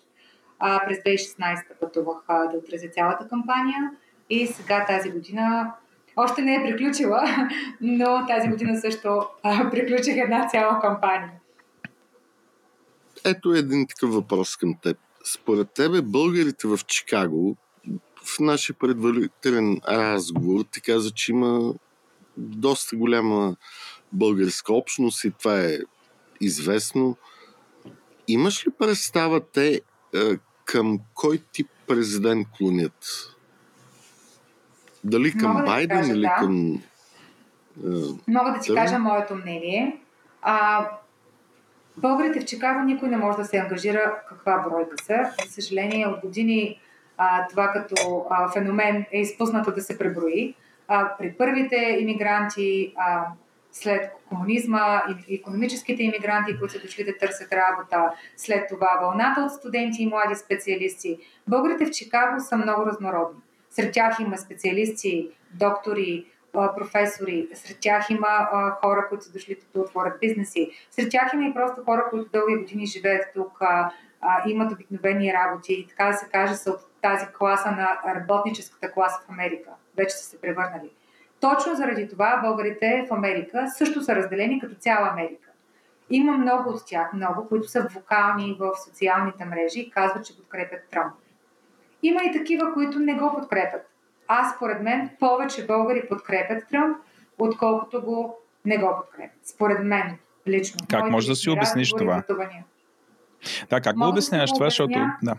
[SPEAKER 6] А, през 2016 пътувах а, да отразя цялата кампания и сега тази година още не е приключила, но тази година също а, приключих една цяла кампания.
[SPEAKER 3] Ето един такъв въпрос към теб. Според тебе българите в Чикаго, в нашия предварителен разговор ти каза, че има доста голяма българска общност и това е известно. Имаш ли представа те към кой тип президент клонят? Дали към
[SPEAKER 6] Мога да
[SPEAKER 3] Байден
[SPEAKER 6] кажа,
[SPEAKER 3] или
[SPEAKER 6] да.
[SPEAKER 3] към...
[SPEAKER 6] Мога да ти
[SPEAKER 3] Да.
[SPEAKER 6] кажа моето мнение. А, българите в Чикаго никой не може да се ангажира каква бройка са. За съжаление, от години а, това като а, феномен е изпуснато да се преброи. А, при първите иммигранти, а, след комунизма, економическите иммигранти, които са дошли да търсят работа, след това вълната от студенти и млади специалисти. Българите в Чикаго са много разнородни. Сред тях има специалисти, доктори, професори, сред тях има хора, които са дошли тук да отворят бизнеси, сред тях има и просто хора, които дълги години живеят тук, имат обикновени работи и така да се каже са от тази класа на работническата класа в Америка. Вече са се превърнали. Точно заради това българите в Америка също са разделени като цяла Америка. Има много от тях, много, които са вокални в социалните мрежи и казват, че подкрепят Тръмп. Има и такива, които не го подкрепят. Аз, според мен, повече българи подкрепят Тръмп, отколкото го не го подкрепят. Според мен, лично.
[SPEAKER 2] Как
[SPEAKER 6] Моите
[SPEAKER 2] може да си обясниш това? Да, как го
[SPEAKER 6] Мога
[SPEAKER 2] обясняваш това, защото... Да.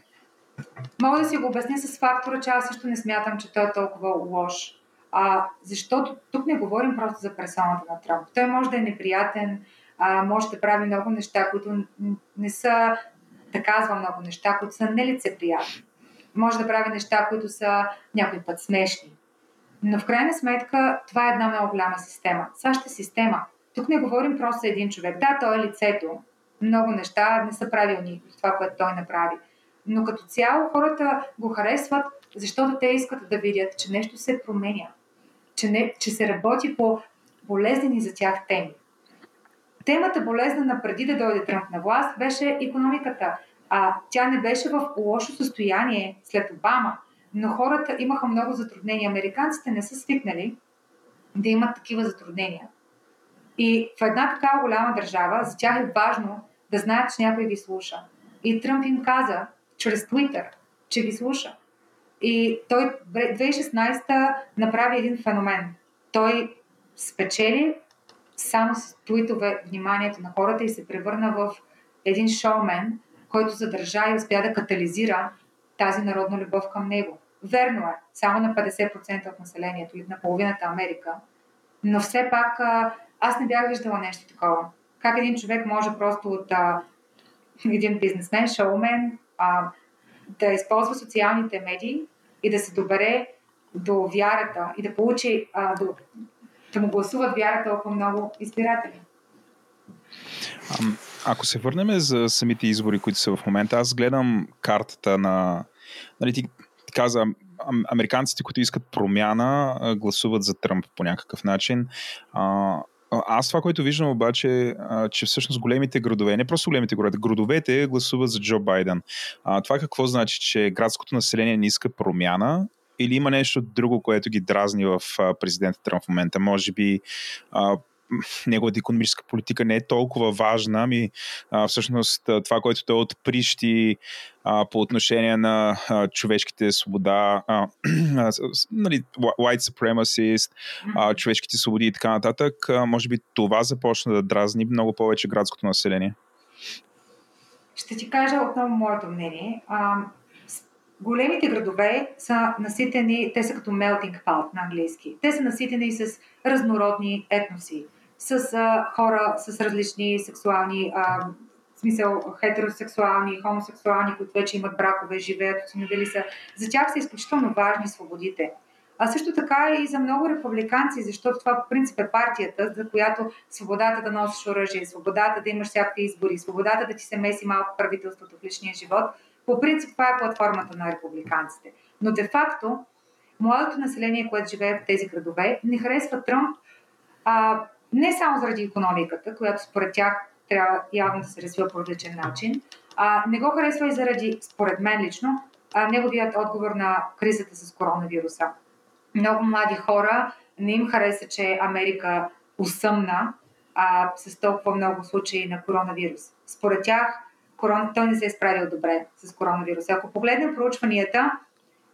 [SPEAKER 6] Мога да си го обясня с фактора, че аз също не смятам, че той е толкова лош. А, защото тук не говорим просто за персоната на Тръмп. Той може да е неприятен, а, може да прави много неща, които не са, да казва много неща, които са нелицеприятни. Може да прави неща, които са някой път смешни. Но в крайна сметка това е една много голяма система. САЩ е система. Тук не говорим просто за един човек. Да, той е лицето. Много неща не са правилни това, което той направи. Но като цяло хората го харесват, защото те искат да видят, че нещо се променя. Че, не, че се работи по болезнени за тях теми. Темата болезнена преди да дойде Тръмп на власт беше економиката. А тя не беше в лошо състояние след Обама, но хората имаха много затруднения. Американците не са свикнали да имат такива затруднения. И в една такава голяма държава, за тях е важно да знаят, че някой ги слуша. И Тръмп им каза, чрез Твитър, че ги слуша. И той 2016 направи един феномен. Той спечели само с твитове вниманието на хората и се превърна в един шоумен, който задържа и успя да катализира тази народна любов към него. Верно е, само на 50% от населението или на половината Америка, но все пак аз не бях виждала нещо такова. Как един човек може просто от а, един бизнесмен, шоумен, а, да използва социалните медии и да се добере до вярата и да получи, а, до, да му гласуват вяра толкова много избиратели.
[SPEAKER 2] Ако се върнем за самите избори, които са в момента, аз гледам картата на... Нали, ти, каза, ам- американците, които искат промяна, гласуват за Тръмп по някакъв начин. А, аз това, което виждам обаче, че всъщност големите градове, не просто големите градове, градовете гласуват за Джо Байден. А, това какво значи, че градското население не иска промяна или има нещо друго, което ги дразни в президента Тръмп в момента? Може би а, неговата економическа политика не е толкова важна, ами а, всъщност това, което той отприщи а, по отношение на а, човешките свобода, а, а, нали, white supremacist, а, човешките свободи и така нататък, а, може би това започна да дразни много повече градското население.
[SPEAKER 6] Ще ти кажа отново моето мнение. А, големите градове са наситени, те са като melting pot на английски. Те са наситени с разнородни етноси, с а, хора с различни сексуални, а, в смисъл хетеросексуални, хомосексуални, които вече имат бракове, живеят, установили са. За тях са изключително важни свободите. А също така и за много републиканци, защото това по принцип е партията, за която свободата да носиш оръжие, свободата да имаш всякакви избори, свободата да ти се меси малко правителството в личния живот, по принцип това е платформата на републиканците. Но де-факто, младото население, което живее в тези градове, не харесва Тръмп а, не само заради економиката, която според тях трябва явно да се развива по различен начин, а, не го харесва и заради, според мен лично, а, неговият отговор на кризата с коронавируса. Много млади хора не им хареса, че Америка усъмна а, с толкова много случаи на коронавирус. Според тях, корон... той не се е справил добре с коронавируса. Ако погледнем проучванията,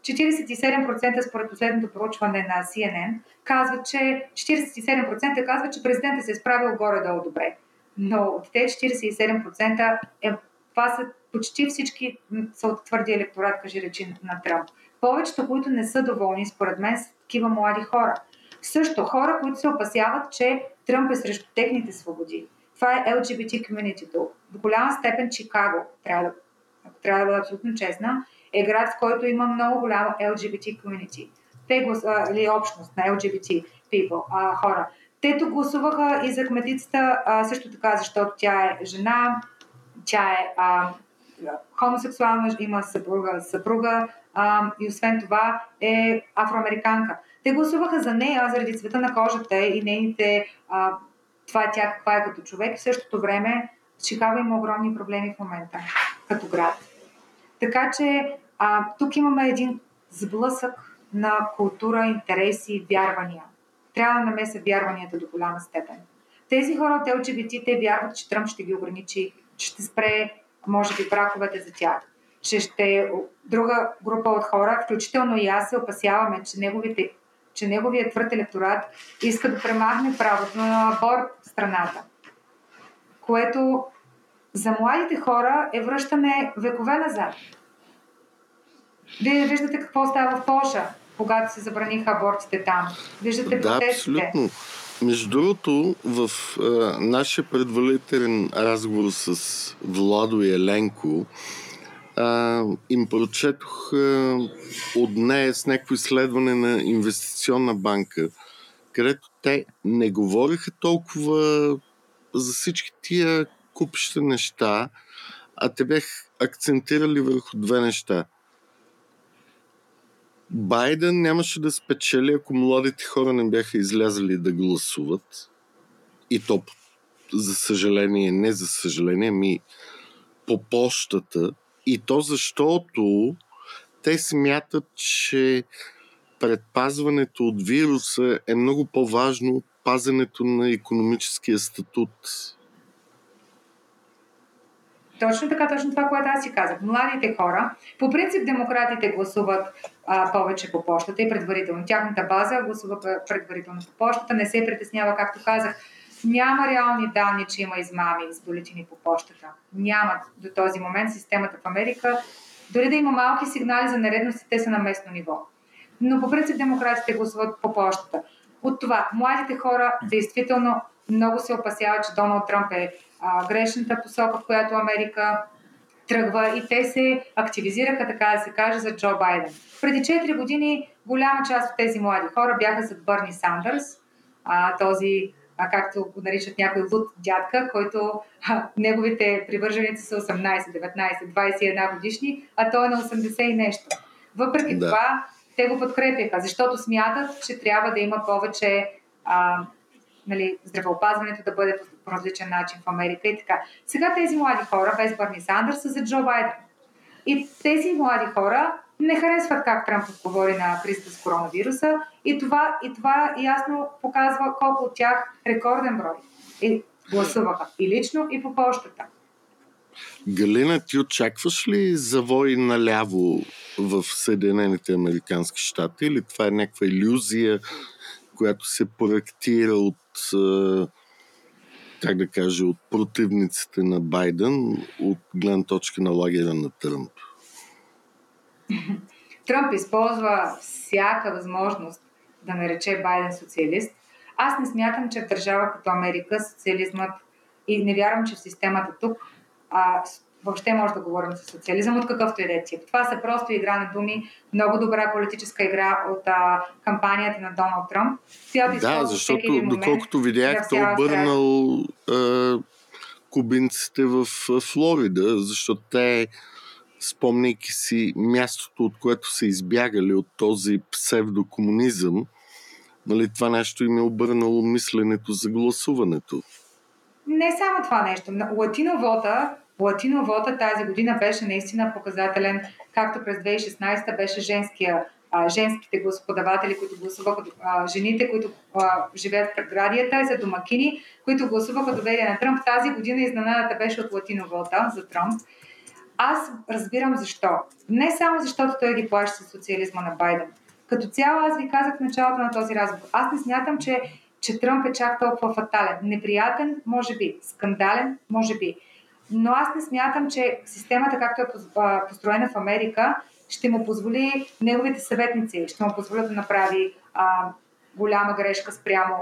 [SPEAKER 6] 47% според последното проучване на CNN казват, че 47% казват, че президентът се е справил горе-долу добре. Но от те 47% е, това са почти всички са от твърди електорат, кажи речи на Тръмп. Повечето, които не са доволни, според мен, са такива млади хора. Също хора, които се опасяват, че Тръмп е срещу техните свободи. Това е LGBT комьюнитито. В голяма степен Чикаго, трябва да, ако трябва да бъда абсолютно честна, е град, в който има много голяма LGBT комьюнити. Те глас, или общност на LGBT people, а, хора. Те тук гласуваха и за кметицата а, също така, защото тя е жена, тя е а, хомосексуална, има съпруга, съпруга а, и освен това е афроамериканка. Те гласуваха за нея заради цвета на кожата и нейните а, това е тя каква е като човек. В същото време Чикаго има огромни проблеми в момента като град. Така че а, тук имаме един сблъсък на култура, интереси, вярвания. Трябва да намеса вярванията до голяма степен. Тези хора от LGBT, те вярват, че Тръмп ще ги ограничи, че ще спре, може би, браковете за тях, че ще друга група от хора, включително и аз се опасяваме, че неговите че неговият твърд електорат иска да премахне правото на аборт в страната, което за младите хора е връщане векове назад. Вие виждате какво става в Польша, когато се забраниха абортите там. Виждате
[SPEAKER 3] да, абсолютно. Между другото, в а, нашия предварителен разговор с Владо и Еленко, а, им прочетох а, от нея с някакво изследване на инвестиционна банка, където те не говориха толкова за всички тия купища неща, а те бях акцентирали върху две неща. Байден нямаше да спечели, ако младите хора не бяха излязали да гласуват. И то, за съжаление, не за съжаление, ми по почтата – и то защото те смятат, че предпазването от вируса е много по-важно от пазенето на економическия статут.
[SPEAKER 6] Точно така, точно това, което аз си казах. Младите хора, по принцип демократите гласуват а, повече по почтата и предварително. Тяхната база гласува предварително по почтата, не се притеснява, както казах, няма реални данни, че има измами с бюлетини по почтата. Няма до този момент системата в Америка. Дори да има малки сигнали за нередности, те са на местно ниво. Но по принцип демократите гласуват по почтата. От това, младите хора действително много се опасяват, че Доналд Тръмп е а, грешната посока, в която Америка тръгва и те се активизираха, така да се каже, за Джо Байден. Преди 4 години голяма част от тези млади хора бяха за Бърни Сандърс, а, този а както го наричат някой луд дядка, който а, неговите привърженици са 18, 19, 21 годишни, а той е на 80 и нещо. Въпреки да. това, те го подкрепяха, защото смятат, че трябва да има повече а, нали, здравеопазването да бъде по различен начин в Америка и така. Сега тези млади хора, без Бърни Сандърс, са за Джо Байден. И тези млади хора не харесват как Трамп отговори на кризата с коронавируса и това, и това ясно показва колко от тях рекорден брой и гласуваха и лично, и по почтата.
[SPEAKER 3] Галина, ти очакваш ли завой наляво в Съединените Американски щати или това е някаква иллюзия, която се проектира от как да кажа, от противниците на Байден от гледна точка на лагера на Тръмп?
[SPEAKER 6] Тръмп използва всяка възможност да нарече Байден социалист. Аз не смятам, че в държава като Америка социализмът и не вярвам, че в системата тук а, въобще може да говорим за социализъм от какъвто и да е тип. Това са просто игра на думи, много добра политическа игра от а, кампанията на Доналд Тръмп.
[SPEAKER 3] да, защото момент, доколкото видях, той обърнал а, кубинците в Флорида, защото те спомняйки си мястото, от което са избягали от този псевдокомунизъм, нали, това нещо им е обърнало мисленето за гласуването.
[SPEAKER 6] Не само това нещо. Латиновота, латиновота тази година беше наистина показателен, както през 2016 беше женския а, женските гласоподаватели, които гласуваха, жените, които а, живеят в предградията, и за домакини, които гласуваха доверие на Тръмп. Тази година изненадата беше от латиновота за Тръмп. аз разбирам защо. Не само защото той ги плаща социализма на Байден. Като цяло аз ви казах в началото на този разговор. Аз не смятам, че, че Тръмп е чак толкова фатален. Неприятен, може би. Скандален, може би. Но аз не смятам, че системата, както е построена в Америка, ще му позволи неговите съветници, ще му позволят да направи а, голяма грешка спрямо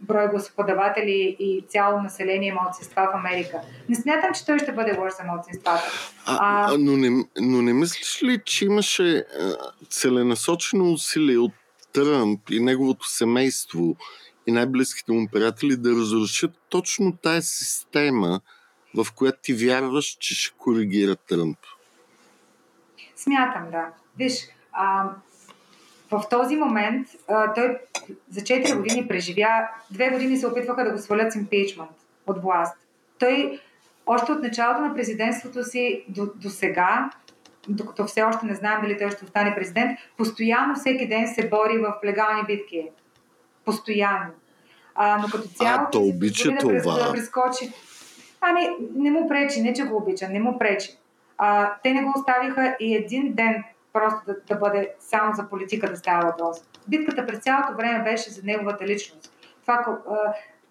[SPEAKER 6] брой гласоподаватели и цяло население малцинства в Америка. Не смятам, че той ще бъде лош за малцинствата.
[SPEAKER 3] А, а... Но, не, но не мислиш ли, че имаше целенасочено усилие от Тръмп и неговото семейство и най-близките му приятели да разрушат точно тая система, в която ти вярваш, че ще коригира Тръмп?
[SPEAKER 6] Смятам, да. Виж, а, в този момент а, той за 4 години преживя, две години се опитваха да го свалят с импичмент от власт. Той още от началото на президентството си до, до сега, докато все още не знаем дали той ще остане президент, постоянно всеки ден се бори в легални битки. Постоянно. А, но като цяло...
[SPEAKER 3] А, то обича
[SPEAKER 6] да
[SPEAKER 3] това.
[SPEAKER 6] Да прескочи. Ами, не му пречи, не че го обича, не му пречи. А, те не го оставиха и един ден просто да, да бъде само за политика да става въпрос. Битката през цялото време беше за неговата личност. Това,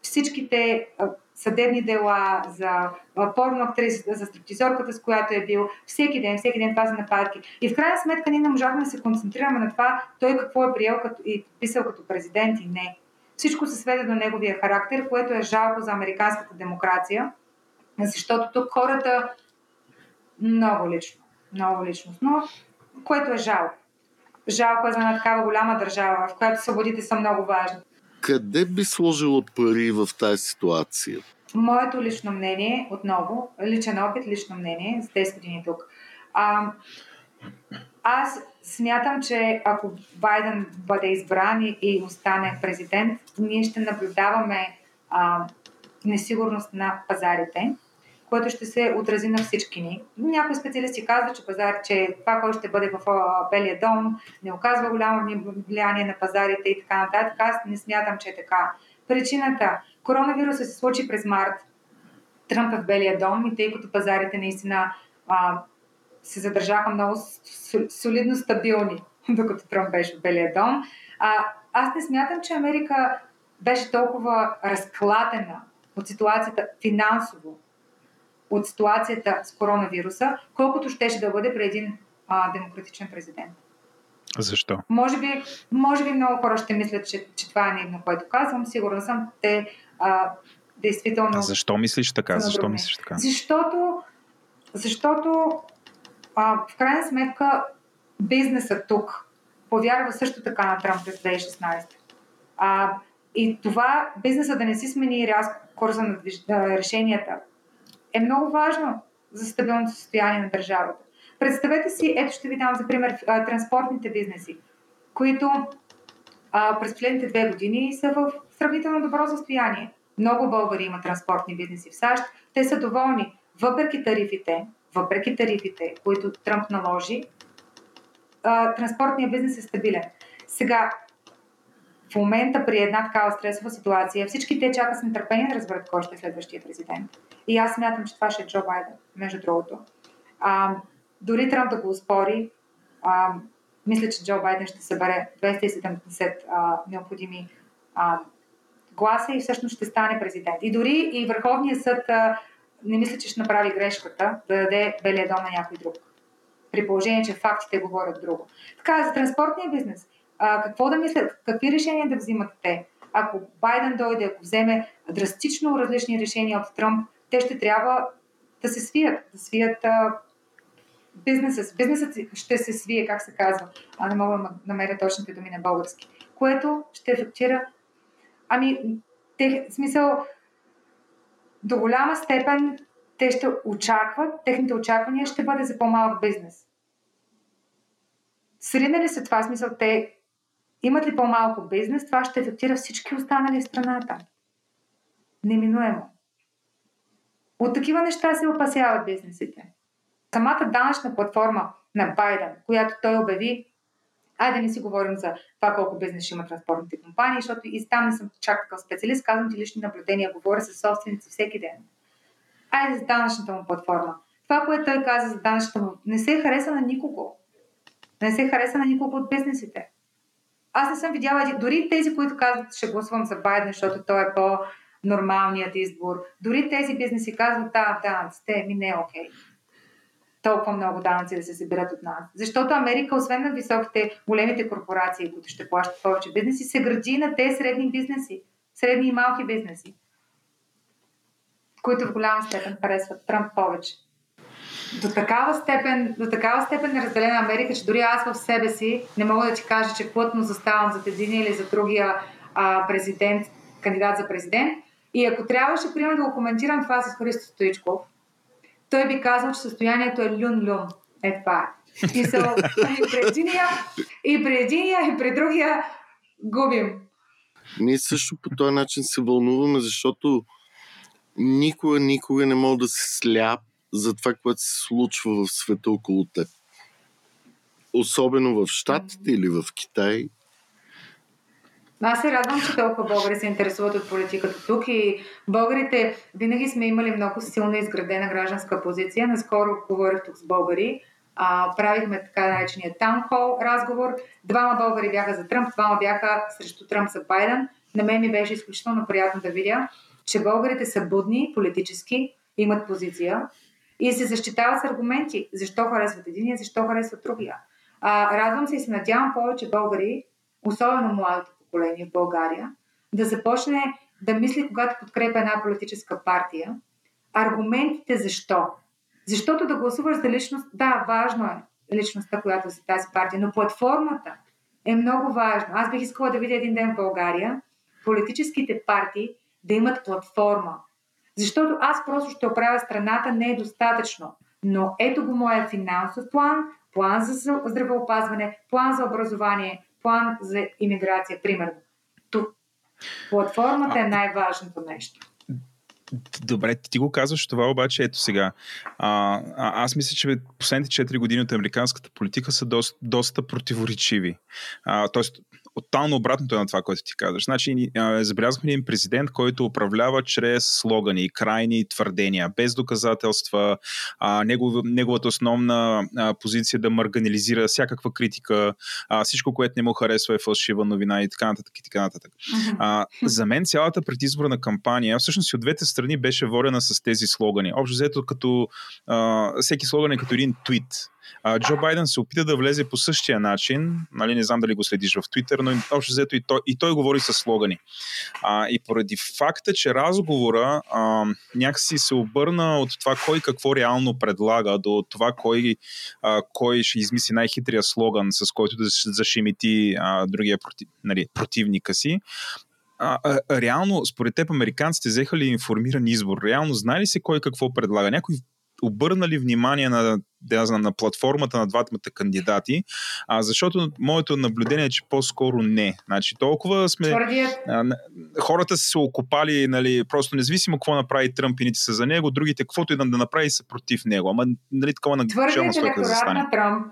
[SPEAKER 6] всичките съдебни дела за порно актрисата, за стриптизорката, с която е бил, всеки ден, всеки ден това са нападки. И в крайна сметка ние не можахме да се концентрираме на това той какво е приел като, и писал като президент и не. Всичко се сведе до неговия характер, което е жалко за американската демокрация, защото тук хората много лично, много лично, но което е жалко. Жалко е за една такава голяма държава, в която свободите са много важни.
[SPEAKER 3] Къде би сложила пари в тази ситуация?
[SPEAKER 6] Моето лично мнение, отново, личен опит, лично мнение, с 10 години тук. А, аз смятам, че ако Байден бъде избран и остане президент, ние ще наблюдаваме а, несигурност на пазарите което ще се отрази на всички ни. Някои специалисти казват, че, пазар, че това, което ще бъде в Белия дом, не оказва голямо влияние на пазарите и така нататък. Аз не смятам, че е така. Причината коронавируса се случи през март. Тръмп е в Белия дом и тъй като пазарите наистина а, се задържаха много солидно стабилни, докато Тръмп беше в Белия дом. А, аз не смятам, че Америка беше толкова разклатена от ситуацията финансово, от ситуацията с коронавируса, колкото щеше да бъде при един а, демократичен президент.
[SPEAKER 2] Защо?
[SPEAKER 6] Може би, може би много хора ще мислят, че, че това е наивно, което казвам. Сигурна съм, те а, действително.
[SPEAKER 2] А защо мислиш така? Защо мислиш така?
[SPEAKER 6] Защото, защото а, в крайна сметка бизнесът тук повярва също така на Трамп през 2016. А, и това бизнеса да не си смени рязко курса на решенията, е много важно за стабилното състояние на държавата. Представете си, ето ще ви дам за пример транспортните бизнеси, които а, през последните две години са в сравнително добро състояние. Много българи имат транспортни бизнеси в САЩ. Те са доволни. Въпреки тарифите, въпреки тарифите, които Тръмп наложи, а, транспортният бизнес е стабилен. Сега, в момента при една такава стресова ситуация всички те чакат с нетърпение да разберат кой ще е следващия президент. И аз смятам, че това ще е Джо Байден, между другото. А, дори Тръмп да го успори, а, мисля, че Джо Байден ще събере 270 а, необходими а, гласа и всъщност ще стане президент. И дори и Върховният съд а, не мисля, че ще направи грешката да даде белия дом на някой друг. При положение, че фактите говорят друго. Така, за транспортния бизнес. А, какво да мислят? Какви решения да взимат те? Ако Байден дойде, ако вземе драстично различни решения от Тръмп, те ще трябва да се свият, да свият а, бизнеса. Бизнесът ще се свие, как се казва. А не мога да намеря точните думи на български. Което ще ефектира. Ами, те, смисъл, до голяма степен те ще очакват, техните очаквания ще бъде за по-малък бизнес. Срина ли се това смисъл, те имат ли по-малко бизнес, това ще ефектира всички останали в страната. Неминуемо. От такива неща се опасяват бизнесите. Самата данъчна платформа на Байден, която той обяви, айде да не си говорим за това колко бизнес ще има транспортните компании, защото и там не съм чак такъв специалист, казвам ти лични наблюдения, говоря с собственици всеки ден. Айде за данъчната му платформа. това, което той каза за данъчната не се хареса на никого. Не се хареса на никого от бизнесите. Аз не съм видяла, дори тези, които казват, ще гласувам за Байден, защото той е по-нормалният избор, дори тези бизнеси казват, да, данъците, ми не е окей. Okay. Толкова много данъци да се събират от нас. Защото Америка, освен на високите, големите корпорации, които ще плащат повече бизнеси, се гради на те средни бизнеси, средни и малки бизнеси, които в голяма степен харесват Тръмп повече до такава степен, до такава степен е разделена Америка, че дори аз в себе си не мога да ти кажа, че плътно заставам за един или за другия а, президент, кандидат за президент. И ако трябваше, примерно, да го коментирам това с Христо Стоичков, той би казал, че състоянието е люн-люн. Е това е. И, са, и при единия, и при единия, и при другия губим.
[SPEAKER 3] Ние също по този начин се вълнуваме, защото никога, никога не мога да се сляп за това, което се случва в света около теб. Особено в Штатите или в Китай.
[SPEAKER 6] Аз се радвам, че толкова българи се интересуват от политиката тук и българите винаги сме имали много силно изградена гражданска позиция. Наскоро говорих тук с българи, а, правихме така наречения таунхол разговор. Двама българи бяха за Тръмп, двама бяха срещу Тръмп за Байден. На мен ми беше изключително приятно да видя, че българите са будни политически, имат позиция и се защитава с аргументи. Защо харесват единия, защо харесват другия. А, радвам се и се надявам повече българи, особено младото поколение в България, да започне да мисли, когато подкрепя една политическа партия, аргументите защо. Защото да гласуваш за личност, да, важно е личността, която е за тази партия, но платформата е много важна. Аз бих искала да видя един ден в България политическите партии да имат платформа, защото аз просто ще оправя страната не е достатъчно. Но ето го моя финансов план, план за здравеопазване, план за образование, план за иммиграция, примерно. Тук платформата е най-важното нещо.
[SPEAKER 2] Добре, ти, го казваш това, обаче ето сега. А, а, аз мисля, че последните 4 години от американската политика са доста, доста противоречиви. А, тоест, тотално обратното е на това, което ти казваш. Значи, забелязахме един президент, който управлява чрез слогани, крайни твърдения, без доказателства. А, негов, неговата основна а, позиция е да марганализира всякаква критика, а, всичко, което не му харесва е фалшива новина и така нататък. И така нататък. А, за мен цялата предизборна кампания, всъщност и от двете страни беше водена с тези слогани. Общо взето като а, всеки слоган е като един твит. Джо Байден се опита да влезе по същия начин, нали, не знам дали го следиш в Твитър, но общо взето и той, и той говори с слогани. А, и поради факта, че разговора а, някакси се обърна от това кой какво реално предлага, до това кой, а, кой ще измисли най-хитрия слоган, с който да зашемити а, другия против, нали, противника си, а, а, реално, според теб, американците взеха ли информиран избор? Реално знае ли се кой какво предлага? Някой обърнали внимание на, да знам, на платформата на двамата кандидати, а, защото моето наблюдение е, че по-скоро не. Значи толкова сме... А, хората са се окопали, нали, просто независимо какво направи Тръмп и нити са за него, другите, каквото и да, да направи, са против него. Ама нали, такова на
[SPEAKER 6] Твърдият електорат на Тръмп,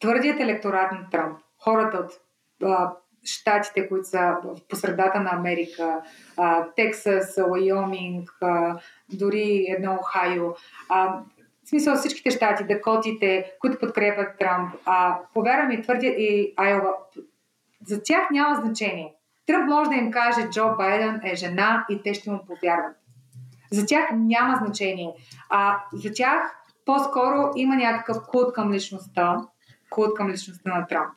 [SPEAKER 6] твърдият електорат на Тръмп, хората от а, щатите, които са в посредата на Америка, а, Тексас, Уайоминг, а, дори едно Охайо, а, в смисъл всичките щати, Дакотите, които подкрепят Трамп, а, повярвам ми, твърдя и Айова, за тях няма значение. Тръмп може да им каже, Джо Байден е жена и те ще му повярват. За тях няма значение. А за тях по-скоро има някакъв култ към личността, култ към личността на Трамп.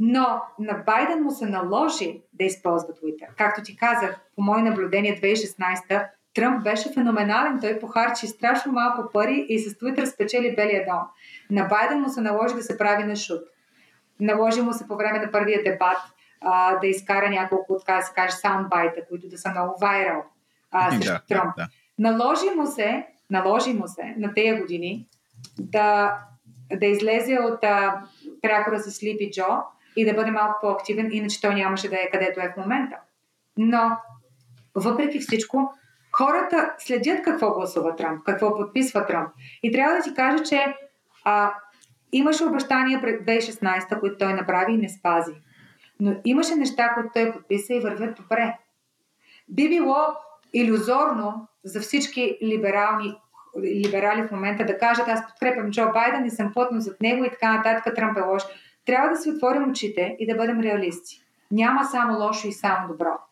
[SPEAKER 6] Но на Байден му се наложи да използва Twitter. Както ти казах, по мое наблюдение 2016 Тръмп беше феноменален. Той похарчи страшно малко пари и с Twitter спечели Белия дом. На Байден му се наложи да се прави на шут. Наложи му се по време на първия дебат а, да изкара няколко, така да се каже, саундбайта, които да са много вайрал а, срещу да, Тръмп. Да, да. Наложи му се, наложи му се на тези години да, да излезе от а, тракора с Слипи Джо и да бъде малко по-активен, иначе той нямаше да е където е в момента. Но, въпреки всичко, хората следят какво гласува Трамп, какво подписва Трамп. И трябва да ти кажа, че а, имаше обещания пред 2016, които той направи и не спази. Но имаше неща, които той подписа и вървят добре. Би било иллюзорно за всички либерални либерали в момента да кажат аз подкрепям Джо Байден и съм плътно зад него и така нататък, Тръмп е лош. Трябва да си отворим очите и да бъдем реалисти. Няма само лошо и само добро.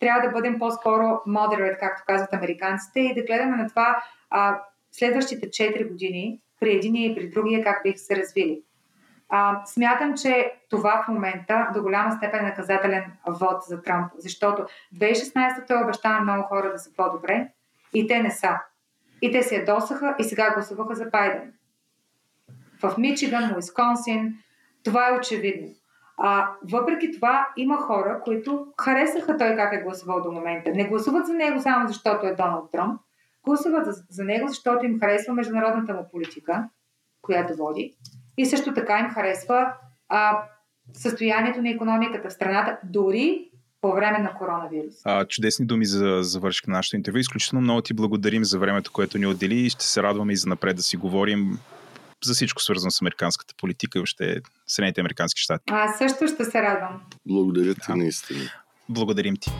[SPEAKER 6] Трябва да бъдем по-скоро moderate, както казват американците, и да гледаме на това а, следващите 4 години при единия и при другия как бих се развили. А, смятам, че това в момента до голяма степен е наказателен вод за Тръмп, защото 2016 той обещава много хора да са по-добре и те не са. И те се ядосаха и сега гласуваха за Байден. В Мичиган, Уисконсин, това е очевидно. А, въпреки това има хора, които харесаха той как е гласувал до момента. Не гласуват за него само защото е Доналд Тръмп, гласуват за, за него, защото им харесва международната му политика, която води. И също така им харесва а, състоянието на економиката в страната, дори по време на коронавирус.
[SPEAKER 2] А, чудесни думи за завършка на нашето интервю. Изключително много ти благодарим за времето, което ни отдели и ще се радваме и за напред да си говорим за всичко свързано с американската политика и още Съединените американски щати.
[SPEAKER 6] Аз също ще се радвам.
[SPEAKER 3] Благодаря ти, да. наистина.
[SPEAKER 2] Благодарим ти.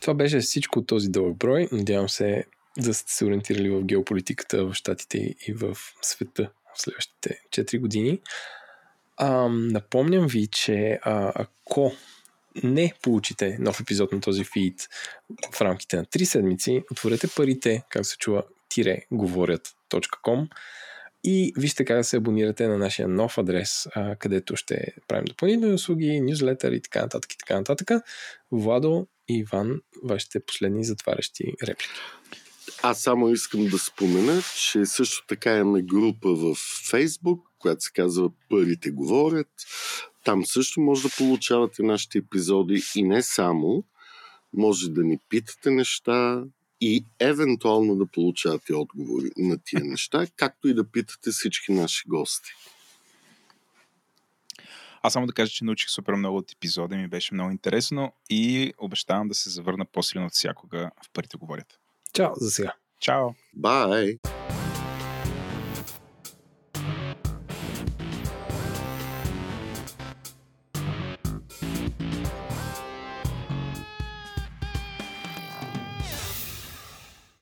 [SPEAKER 1] Това беше всичко от този дълъг брой. Надявам се да сте се ориентирали в геополитиката в Штатите и в света в следващите 4 години. А, напомням ви, че а, ако не получите нов епизод на този фид в рамките на 3 седмици, отворете парите, как се чува, говорят.com и вижте как да се абонирате на нашия нов адрес, а, където ще правим допълнителни услуги, нюзлетър и така нататък и така нататък. Владо и Иван, вашите последни затварящи реплики.
[SPEAKER 3] Аз само искам да спомена, че също така имаме група в Фейсбук, която се казва Парите говорят. Там също може да получавате нашите епизоди и не само. Може да ни питате неща и евентуално да получавате отговори на тия неща, както и да питате всички наши гости.
[SPEAKER 2] Аз само да кажа, че научих супер много от епизода, ми беше много интересно и обещавам да се завърна по-силно от всякога в парите говорят.
[SPEAKER 1] Чао за сега.
[SPEAKER 2] Чао.
[SPEAKER 3] Бай.